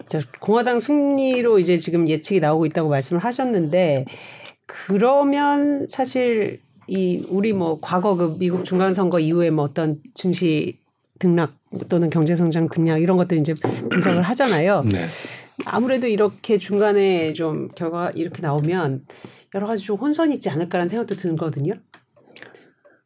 S1: 자, 공화당 승리로 이제 지금 예측이 나오고 있다고 말씀을 하셨는데 그러면 사실 이 우리 뭐 과거 그 미국 중간 선거 이후에 뭐 어떤 증시 등락 또는 경제 성장 등락 이런 것들 이제 분석을 하잖아요. 네. 아무래도 이렇게 중간에 좀 결과 이렇게 나오면 여러 가지 좀 혼선이 있지 않을까라는 생각도 들거든요.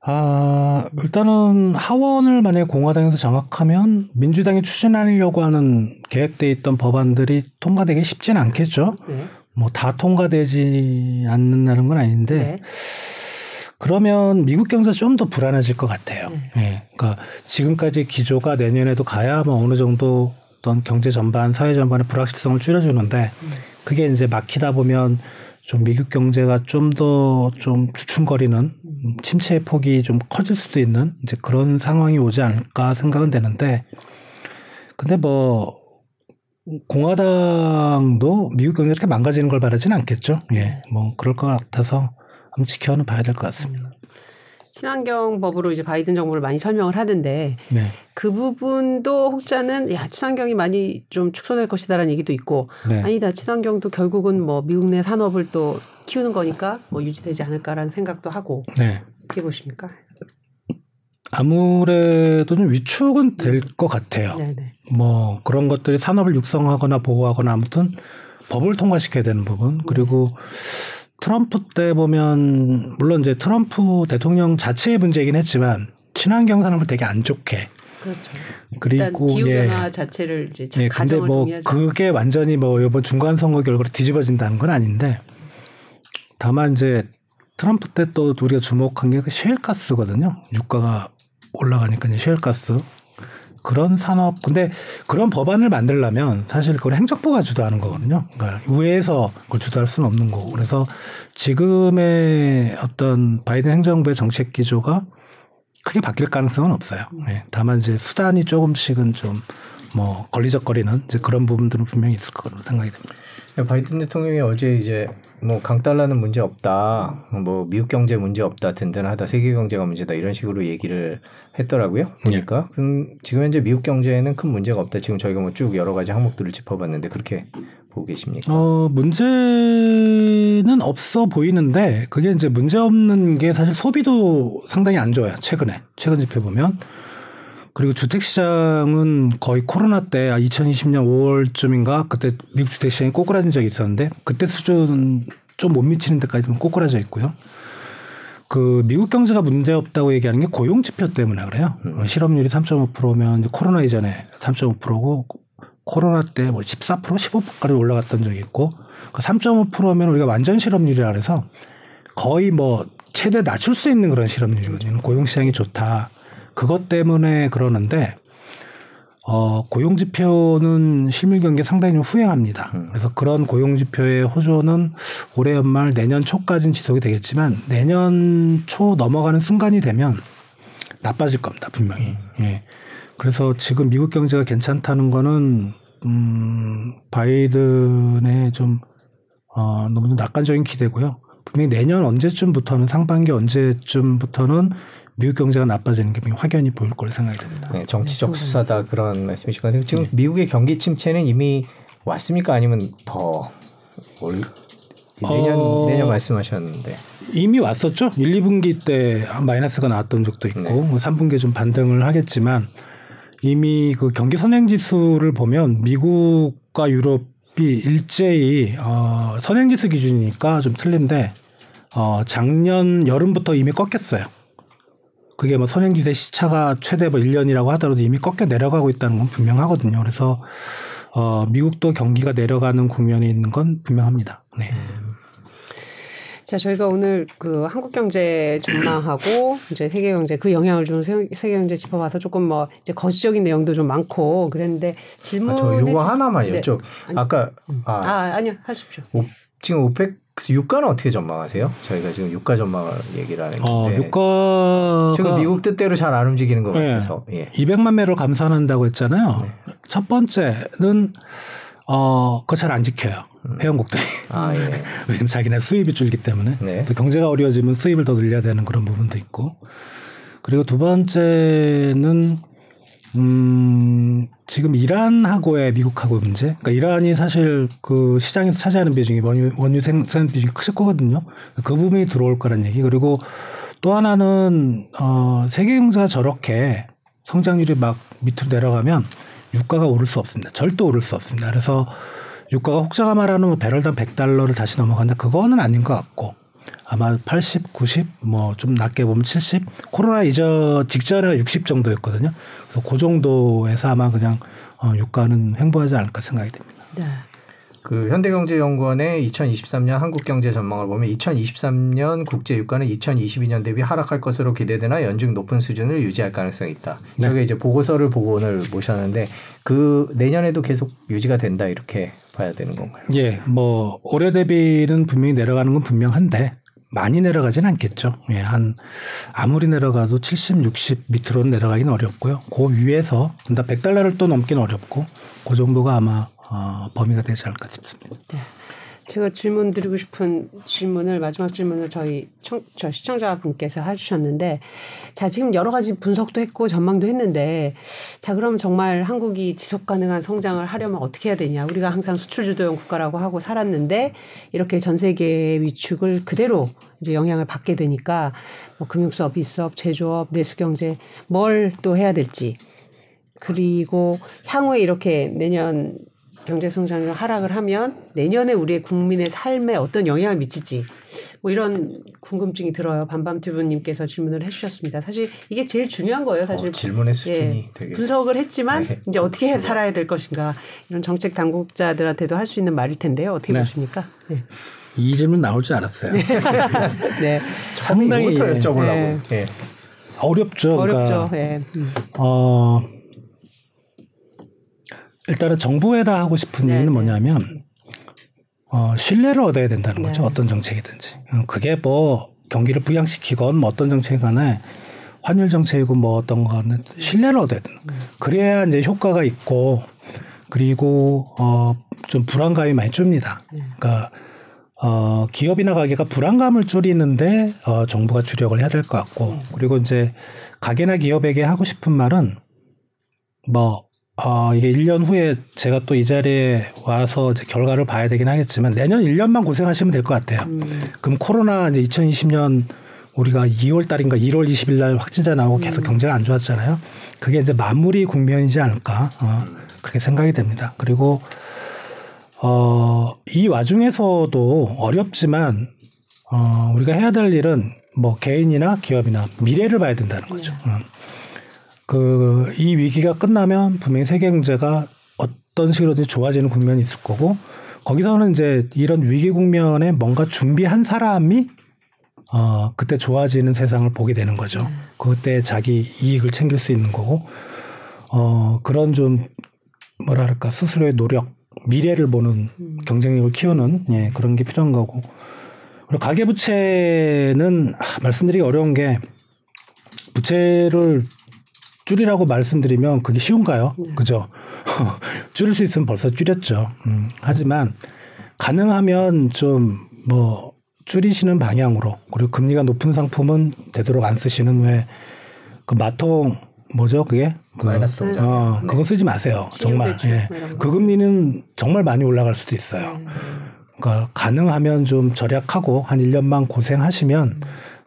S2: 아, 일단은 하원을 만약에 공화당에서 장악하면 민주당이 추진하려고 하는 계획돼 있던 법안들이 통과되기 쉽지는 않겠죠. 네. 뭐다 통과되지 않는다는 건 아닌데 네. 그러면 미국 경제 좀 더 불안해질 것 같아요. 네. 네. 그러니까 지금까지 기조가 내년에도 가야 뭐 어느 정도 어떤 경제 전반, 사회 전반의 불확실성을 줄여주는데 네. 그게 이제 막히다 보면 좀 미국 경제가 좀 더좀 좀 주춤거리는 침체의 폭이 좀 커질 수도 있는 이제 그런 상황이 오지 않을까 생각은 되는데 근데 뭐 공화당도 미국 경제가 이렇게 망가지는 걸 바라지는 않겠죠. 예. 뭐 그럴 것 같아서 한번 지켜는 봐야 될 것 같습니다.
S1: 친환경 법으로 이제 바이든 정부를 많이 설명을 하는데 네. 그 부분도 혹자는 야 친환경이 많이 좀 축소될 것이다라는 얘기도 있고 네. 아니다 친환경도 결국은 뭐 미국 내 산업을 또 키우는 거니까 뭐 유지되지 않을까라는 생각도 하고 네. 어떻게 보십니까?
S2: 아무래도 좀 위축은 될 것 같아요. 네네. 네. 뭐 그런 것들이 산업을 육성하거나 보호하거나 아무튼 법을 통과시켜야 되는 부분 그리고 네. 트럼프 때 보면 물론 이제 트럼프 대통령 자체의 문제이긴 했지만 친환경 산업을 되게 안 좋게
S1: 그렇죠.
S2: 그리고
S1: 기후 변화 예. 자체를 이제
S2: 예, 근데 뭐 동의하죠. 그게 완전히 뭐 이번 중간 선거 결과로 뒤집어진다는 건 아닌데 다만 이제 트럼프 때 또 우리가 주목한 게 셰일가스거든요. 유가가 올라가니까 셰일가스 그런 산업 근데 그런 법안을 만들려면 사실 그걸 행정부가 주도하는 거거든요. 그러니까 의회에서 그걸 주도할 수는 없는 거고 그래서 지금의 어떤 바이든 행정부의 정책 기조가 크게 바뀔 가능성은 없어요. 네. 다만 이제 수단이 조금씩은 좀 뭐 걸리적거리는 이제 그런 부분들은 분명히 있을 거라고 생각이 듭니다.
S3: 바이든 대통령이 어제 이제 뭐 강달러는 문제 없다, 뭐 미국 경제 문제 없다, 든든하다, 세계 경제가 문제다 이런 식으로 얘기를 했더라고요. 네. 그럼 지금 현재 미국 경제에는 큰 문제가 없다. 지금 저희가 뭐 쭉 여러 가지 항목들을 짚어봤는데 그렇게 보고 계십니까?
S2: 어 문제는 없어 보이는데 그게 이제 문제 없는 게 사실 소비도 상당히 안 좋아요. 최근에 최근 지표 보면. 그리고 주택시장은 거의 코로나 때 2020년 아, 5월쯤인가 그때 미국 주택시장이 꼬꾸라진 적이 있었는데 그때 수준은 좀못 미치는 데까지 좀 꼬꾸라져 있고요. 그 미국 경제가 문제 없다고 얘기하는 게 고용 지표 때문에 그래요. 음. 실업률이 3.5%면 코로나 이전에 3.5%고 코로나 때 뭐 14% 15%까지 올라갔던 적이 있고 그 3.5%면 우리가 완전 실업률이라 그래서 거의 뭐 최대 낮출 수 있는 그런 실업률이거든요. 고용 시장이 좋다. 그것 때문에 그러는데 어, 고용 지표는 실물 경기에 상당히 좀 후행합니다. 음. 그래서 그런 고용 지표의 호조는 올해 연말 내년 초까지는 지속이 되겠지만 내년 초 넘어가는 순간이 되면 나빠질 겁니다. 분명히. 음. 예. 그래서 지금 미국 경제가 괜찮다는 거는 음, 바이든의 좀 어, 너무 좀 낙관적인 기대고요. 분명히 내년 언제쯤부터는 상반기 언제쯤부터는 미국 경제가 나빠지는 게 확연히 보일 걸로 생각이 됩니다.
S3: 네, 정치적 네. 수사다 그런 말씀이실 것 같아요. 지금 네. 미국의 경기 침체는 이미 왔습니까? 아니면 더 올, 내년 어, 내년 말씀하셨는데
S2: 이미 왔었죠. 1, 2분기 때 마이너스가 나왔던 적도 있고 네. 3분기에 뭐좀 반등을 하겠지만 이미 그 경기 선행 지수를 보면 미국과 유럽이 일제히 어, 선행 지수 기준이니까 좀 틀린데 어, 작년 여름부터 이미 꺾였어요. 그게 뭐 선행지대 시차가 최대 뭐 1년이라고 하더라도 이미 꺾여 내려가고 있다는 건 분명하거든요. 그래서 어, 미국도 경기가 내려가는 국면이 있는 건 분명합니다. 네.
S1: 자, 저희가 오늘 그 한국 경제 전망하고 이제 세계 경제 그 영향을 주는 세계 경제 짚어봐서 조금 뭐 이제 거시적인 내용도 좀 많고 그랬는데 질문. 아,
S3: 저 요거 하나만 네. 여쭤. 아까
S1: 아, 아 아니요 하십시오.
S3: 오, 지금 오펙 유가는 어떻게 전망하세요? 저희가 지금 유가 전망을 얘기를 하는 어, 건데. 어, 유가 지금 미국 뜻대로 잘 안 움직이는 것 네. 같아서. 예.
S2: 200만 매를 감산한다고 했잖아요. 네. 첫 번째는 어, 그거 잘 안 지켜요. 음. 회원국들이. 아, 예. 왜냐면 자기네 수입이 줄기 때문에. 네. 또 경제가 어려워지면 수입을 더 늘려야 되는 그런 부분도 있고. 그리고 두 번째는 음, 지금 이란하고의 미국하고 문제. 그러니까 이란이 사실 그 시장에서 차지하는 비중이 원유, 원유 생산 비중이 크실 거거든요. 그 부분이 들어올 거란 얘기. 그리고 또 하나는, 어, 세계 경제가 저렇게 성장률이 막 밑으로 내려가면 유가가 오를 수 없습니다. 절대 오를 수 없습니다. 그래서 유가가 혹자가 말하는 뭐 배럴당 100달러를 다시 넘어간다. 그거는 아닌 것 같고 아마 80, 90, 뭐 좀 낮게 보면 70. 코로나 이전 직전에 60 정도였거든요. 그래서 그 정도에서 아마 그냥 어, 유가는 횡보하지 않을까 생각이 됩니다. 네.
S3: 그 현대경제연구원의 2023년 한국경제 전망을 보면 2023년 국제 유가는 2022년 대비 하락할 것으로 기대되나 연중 높은 수준을 유지할 가능성이 있다. 네. 저게 이제 보고서를 보고 오늘 모셨는데 그 내년에도 계속 유지가 된다 이렇게 봐야 되는 건가요?
S2: 예, 뭐 올해 대비는 분명히 내려가는 건 분명한데 많이 내려가진 않겠죠. 예, 한 아무리 내려가도 70, 60 밑으로는 내려가기는 어렵고요. 그 위에서 100달러를 또 넘기는 어렵고 그 정도가 아마 어, 범위가 되지 않을까 싶습니다. 네.
S1: 제가 질문 드리고 싶은 질문을 마지막 질문을 저희 청, 저 시청자분께서 해주셨는데 자 지금 여러 가지 분석도 했고 전망도 했는데 자 그럼 정말 한국이 지속 가능한 성장을 하려면 어떻게 해야 되냐? 우리가 항상 수출 주도형 국가라고 하고 살았는데 이렇게 전 세계의 위축을 그대로 이제 영향을 받게 되니까 뭐 금융수업, 비수업, 제조업, 내수경제 뭘 또 해야 될지. 그리고 향후에 이렇게 내년 경제 성장률 하락을 하면 내년에 우리의 국민의 삶에 어떤 영향을 미치지 뭐 이런 궁금증이 들어요. 반밤튜브님께서 질문을 해주셨습니다. 사실 이게 제일 중요한 거예요. 사실
S3: 어, 질문의 수준이 예,
S1: 되게 분석을 했지만 네. 이제 어떻게 해 살아야 될 것인가 이런 정책 당국자들한테도 할 수 있는 말일 텐데요. 어떻게 네. 보십니까? 네.
S2: 이 질문 나올 줄 알았어요. 네.
S3: 네. 상당히 여쭤보려고. 네. 네.
S2: 어렵죠.
S1: 어렵죠. 그러니까 네. 음.
S2: 어. 일단은 정부에다 하고 싶은 네, 얘기는 네. 뭐냐면 어, 신뢰를 얻어야 된다는 거죠. 네. 어떤 정책이든지. 어, 그게 뭐 경기를 부양시키건 뭐 어떤 정책 간에 환율 정책이고 뭐 어떤 거는 신뢰를 얻어야 되는. 음. 그래야 이제 효과가 있고 그리고 어, 좀 불안감이 많이 줍니다. 그러니까 어, 기업이나 가게가 불안감을 줄이는데 어, 정부가 주력을 해야 될 것 같고 그리고 이제 가게나 기업에게 하고 싶은 말은 뭐 어, 이게 1년 후에 제가 또 이 자리에 와서 이제 결과를 봐야 되긴 하겠지만 내년 1년만 고생하시면 될 것 같아요. 음. 그럼 코로나 이제 2020년 우리가 2월 달인가 1월 20일 날 확진자 나오고 계속 음. 경제가 안 좋았잖아요. 그게 이제 마무리 국면이지 않을까. 어, 그렇게 생각이 됩니다. 그리고 어, 이 와중에서도 어렵지만 어, 우리가 해야 될 일은 뭐 개인이나 기업이나 미래를 봐야 된다는 거죠. 네. 어. 그 이 위기가 끝나면 분명히 세계 경제가 어떤 식으로든 좋아지는 국면이 있을 거고 거기서는 이제 이런 위기 국면에 뭔가 준비한 사람이 어 그때 좋아지는 세상을 보게 되는 거죠. 네. 그때 자기 이익을 챙길 수 있는 거고 어 그런 좀 뭐랄까 스스로의 노력 미래를 보는 음. 경쟁력을 키우는 예 그런 게 필요한 거고 그리고 가계부채는 말씀드리기 어려운 게 부채를 줄이라고 말씀드리면 그게 쉬운가요? 네. 그죠? 줄일 수 있으면 벌써 줄였죠. 음, 하지만 가능하면 좀 뭐 줄이시는 방향으로 그리고 금리가 높은 상품은 되도록 안 쓰시는 왜 그 마통 뭐죠 그게
S3: 그, 마이너스
S2: 어 네. 그거 쓰지 마세요 정말 예. 뭐그 금리는 정말 많이 올라갈 수도 있어요 네. 그러니까 가능하면 좀 절약하고 한 1년만 고생하시면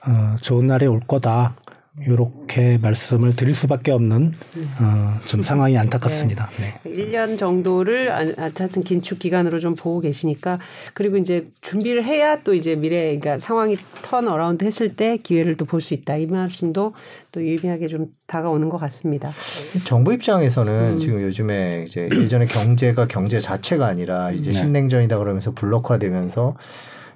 S2: 어, 좋은 날이 올 거다 이렇게 말씀을 드릴 수밖에 없는 어, 좀 상황이 안타깝습니다. 네.
S1: 네. 1년 정도를 하여튼 긴축 기간으로 좀 보고 계시니까 그리고 이제 준비를 해야 또 이제 미래 그러니까 상황이 turn around 했을 때 기회를 또 볼 수 있다. 이 말씀도 또 유의미하게 좀 다가오는 것 같습니다.
S3: 정부 입장에서는 음. 지금 요즘에 이제 예전에 경제가 경제 자체가 아니라 이제 네. 신냉전이다 그러면서 블록화되면서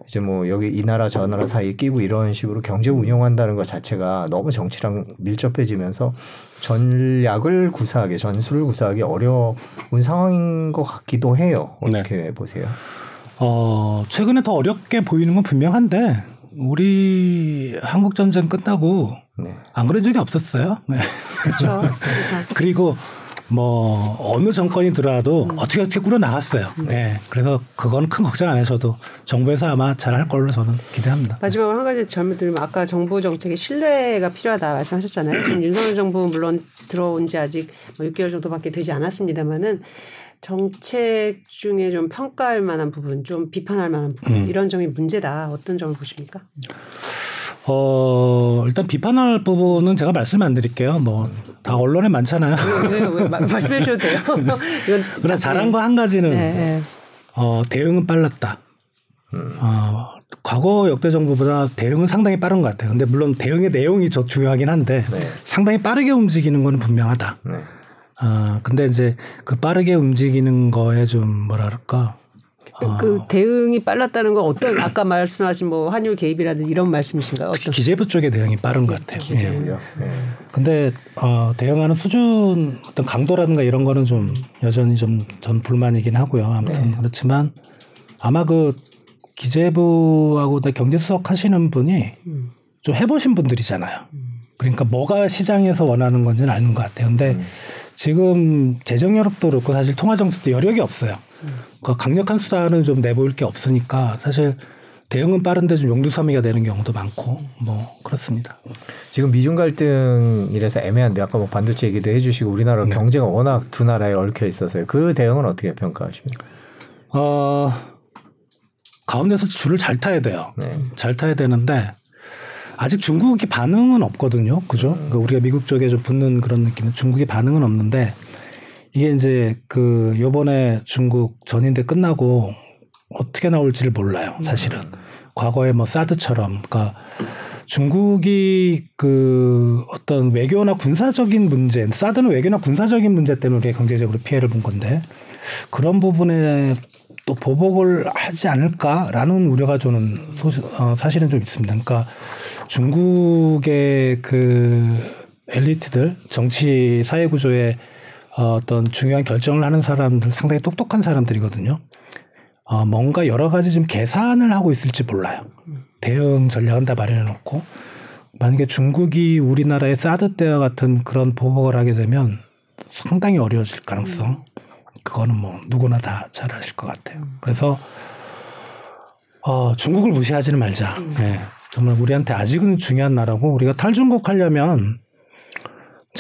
S3: 이제 뭐 여기 이 나라 저 나라 사이에 끼고 이런 식으로 경제 운영한다는 것 자체가 너무 정치랑 밀접해지면서 전략을 구사하기, 전술을 구사하기 어려운 상황인 것 같기도 해요. 어떻게 네. 보세요?
S2: 어, 최근에 더 어렵게 보이는 건 분명한데 우리 한국 전쟁 끝나고 네. 안 그런 적이 없었어요. 네.
S1: 그렇죠.
S2: 그리고 뭐 어느 정권이 들어와도 음. 어떻게 어떻게 꾸려 나갔어요. 음. 네. 그래서 그건 큰 걱정 안 하셔도 정부에서 아마 잘 할 걸로 저는 기대합니다.
S1: 마지막으로 한 가지 질문 드리면 아까 정부 정책에 신뢰가 필요하다 말씀하셨잖아요. 지금 윤석열 정부 물론 들어온 지 아직 뭐 6개월 정도밖에 되지 않았습니다만은 정책 중에 좀 평가할 만한 부분, 좀 비판할 만한 부분 음. 이런 점이 문제다. 어떤 점을 보십니까?
S2: 어, 일단 비판할 부분은 제가 말씀 안 드릴게요. 뭐, 다 언론에 많잖아요.
S1: 왜, 왜, 왜, 말씀해 주셔도 돼요.
S2: 그러나 잘한 거 한 가지는, 네, 네. 어, 대응은 빨랐다. 음. 어, 과거 역대 정부보다 대응은 상당히 빠른 것 같아요. 근데 물론 대응의 내용이 더 중요하긴 한데 네. 상당히 빠르게 움직이는 건 분명하다. 네. 어, 근데 이제 그 빠르게 움직이는 거에 좀 뭐랄까
S1: 어. 그 대응이 빨랐다는 건 어떤 아까 말씀하신 뭐 환율 개입이라든지 이런 말씀이신가요? 어떤
S2: 기재부 쪽의 대응이 빠른 것 같아요. 기재부요. 예. 네. 근데 어, 대응하는 수준 어떤 강도라든가 이런 거는 좀 여전히 좀 전 불만이긴 하고요. 아무튼 네. 그렇지만 아마 그 기재부하고 경제수석 하시는 분이 음. 좀 해보신 분들이잖아요. 그러니까 뭐가 시장에서 원하는 건지는 아는 것 같아요. 근데 음. 지금 재정 여력도 그렇고 사실 통화 정책도 여력이 없어요. 음. 그 강력한 수단은 좀 내보일 게 없으니까 사실 대응은 빠른데 좀 용두사미가 되는 경우도 많고 뭐 그렇습니다.
S3: 지금 미중 갈등이라서 애매한데 아까 뭐 반도체 얘기도 해주시고 우리나라 네. 경제가 워낙 두 나라에 얽혀 있어서요. 그 대응은 어떻게 평가하십니까? 어
S2: 가운데서 줄을 잘 타야 돼요. 네. 잘 타야 되는데 아직 중국이 반응은 없거든요. 그죠? 음. 그러니까 우리가 미국 쪽에 좀 붙는 그런 느낌은 중국이 반응은 없는데 이게 이제 그 요번에 중국 전인대 끝나고 어떻게 나올지를 몰라요. 사실은. 음. 과거에 뭐 사드처럼 그러니까 중국이 그 어떤 외교나 군사적인 문제, 사드는 외교나 군사적인 문제 때문에 우리가 경제적으로 피해를 본 건데 그런 부분에 또 보복을 하지 않을까라는 우려가 저는 소시, 어, 사실은 좀 있습니다. 그러니까 중국의 그 엘리트들 정치 사회 구조에 어, 어떤 중요한 결정을 하는 사람들 상당히 똑똑한 사람들이거든요. 어, 뭔가 여러 가지 좀 계산을 하고 있을지 몰라요. 대응 전략은 다 마련해 놓고 만약에 중국이 우리나라의 사드 때와 같은 그런 보복을 하게 되면 상당히 어려워질 가능성 그거는 뭐 누구나 다 잘 아실 것 같아요. 그래서 어, 중국을 무시하지는 말자. 음. 네. 정말 우리한테 아직은 중요한 나라고 우리가 탈중국 하려면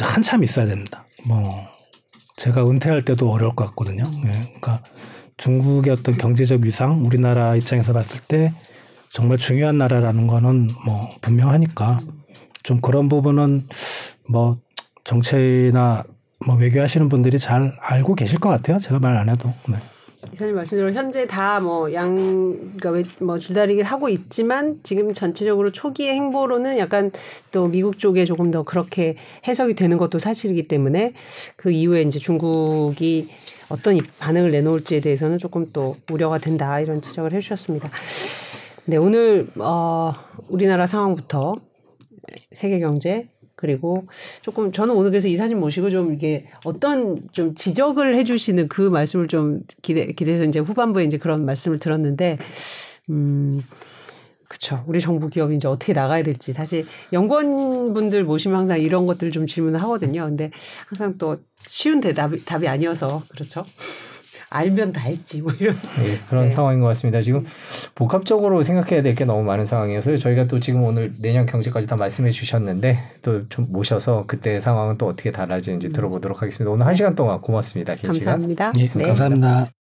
S2: 한참 있어야 됩니다. 뭐 제가 은퇴할 때도 어려울 것 같거든요. 네. 그러니까 중국의 어떤 경제적 위상 우리나라 입장에서 봤을 때 정말 중요한 나라라는 거는 뭐 분명하니까 좀 그런 부분은 뭐 정체나 뭐 외교하시는 분들이 잘 알고 계실 것 같아요. 제가 말 안 해도. 네.
S1: 이사님 말씀대로 현재 다 뭐 양, 그러니까 뭐 줄다리기를 하고 있지만 지금 전체적으로 초기의 행보로는 약간 또 미국 쪽에 조금 더 그렇게 해석이 되는 것도 사실이기 때문에 그 이후에 이제 중국이 어떤 반응을 내놓을지에 대해서는 조금 또 우려가 된다 이런 지적을 해주셨습니다. 네 오늘 어 우리나라 상황부터 세계 경제 그리고 조금 저는 오늘 그래서 이사님 모시고 좀 이게 어떤 좀 지적을 해주시는 그 말씀을 좀 기대 기대해서 이제 후반부에 이제 그런 말씀을 들었는데 음. 그렇죠. 우리 정부 기업이 이제 어떻게 나가야 될지 사실 연구원분들 모시면 항상 이런 것들 좀 질문을 하거든요. 근데 항상 또 쉬운 대답이 답이 아니어서 그렇죠. 알면 다 했지 뭐 이런
S3: 네, 그런 네. 상황인 것 같습니다. 지금 복합적으로 생각해야 될 게 너무 많은 상황이어서 저희가 또 지금 오늘 내년 경제까지 다 말씀해 주셨는데 또 좀 모셔서 그때 상황은 또 어떻게 달라지는지 음. 들어보도록 하겠습니다. 오늘 한 시간 동안 고맙습니다.
S1: 감사합니다.
S2: 시간. 예, 네. 감사합니다.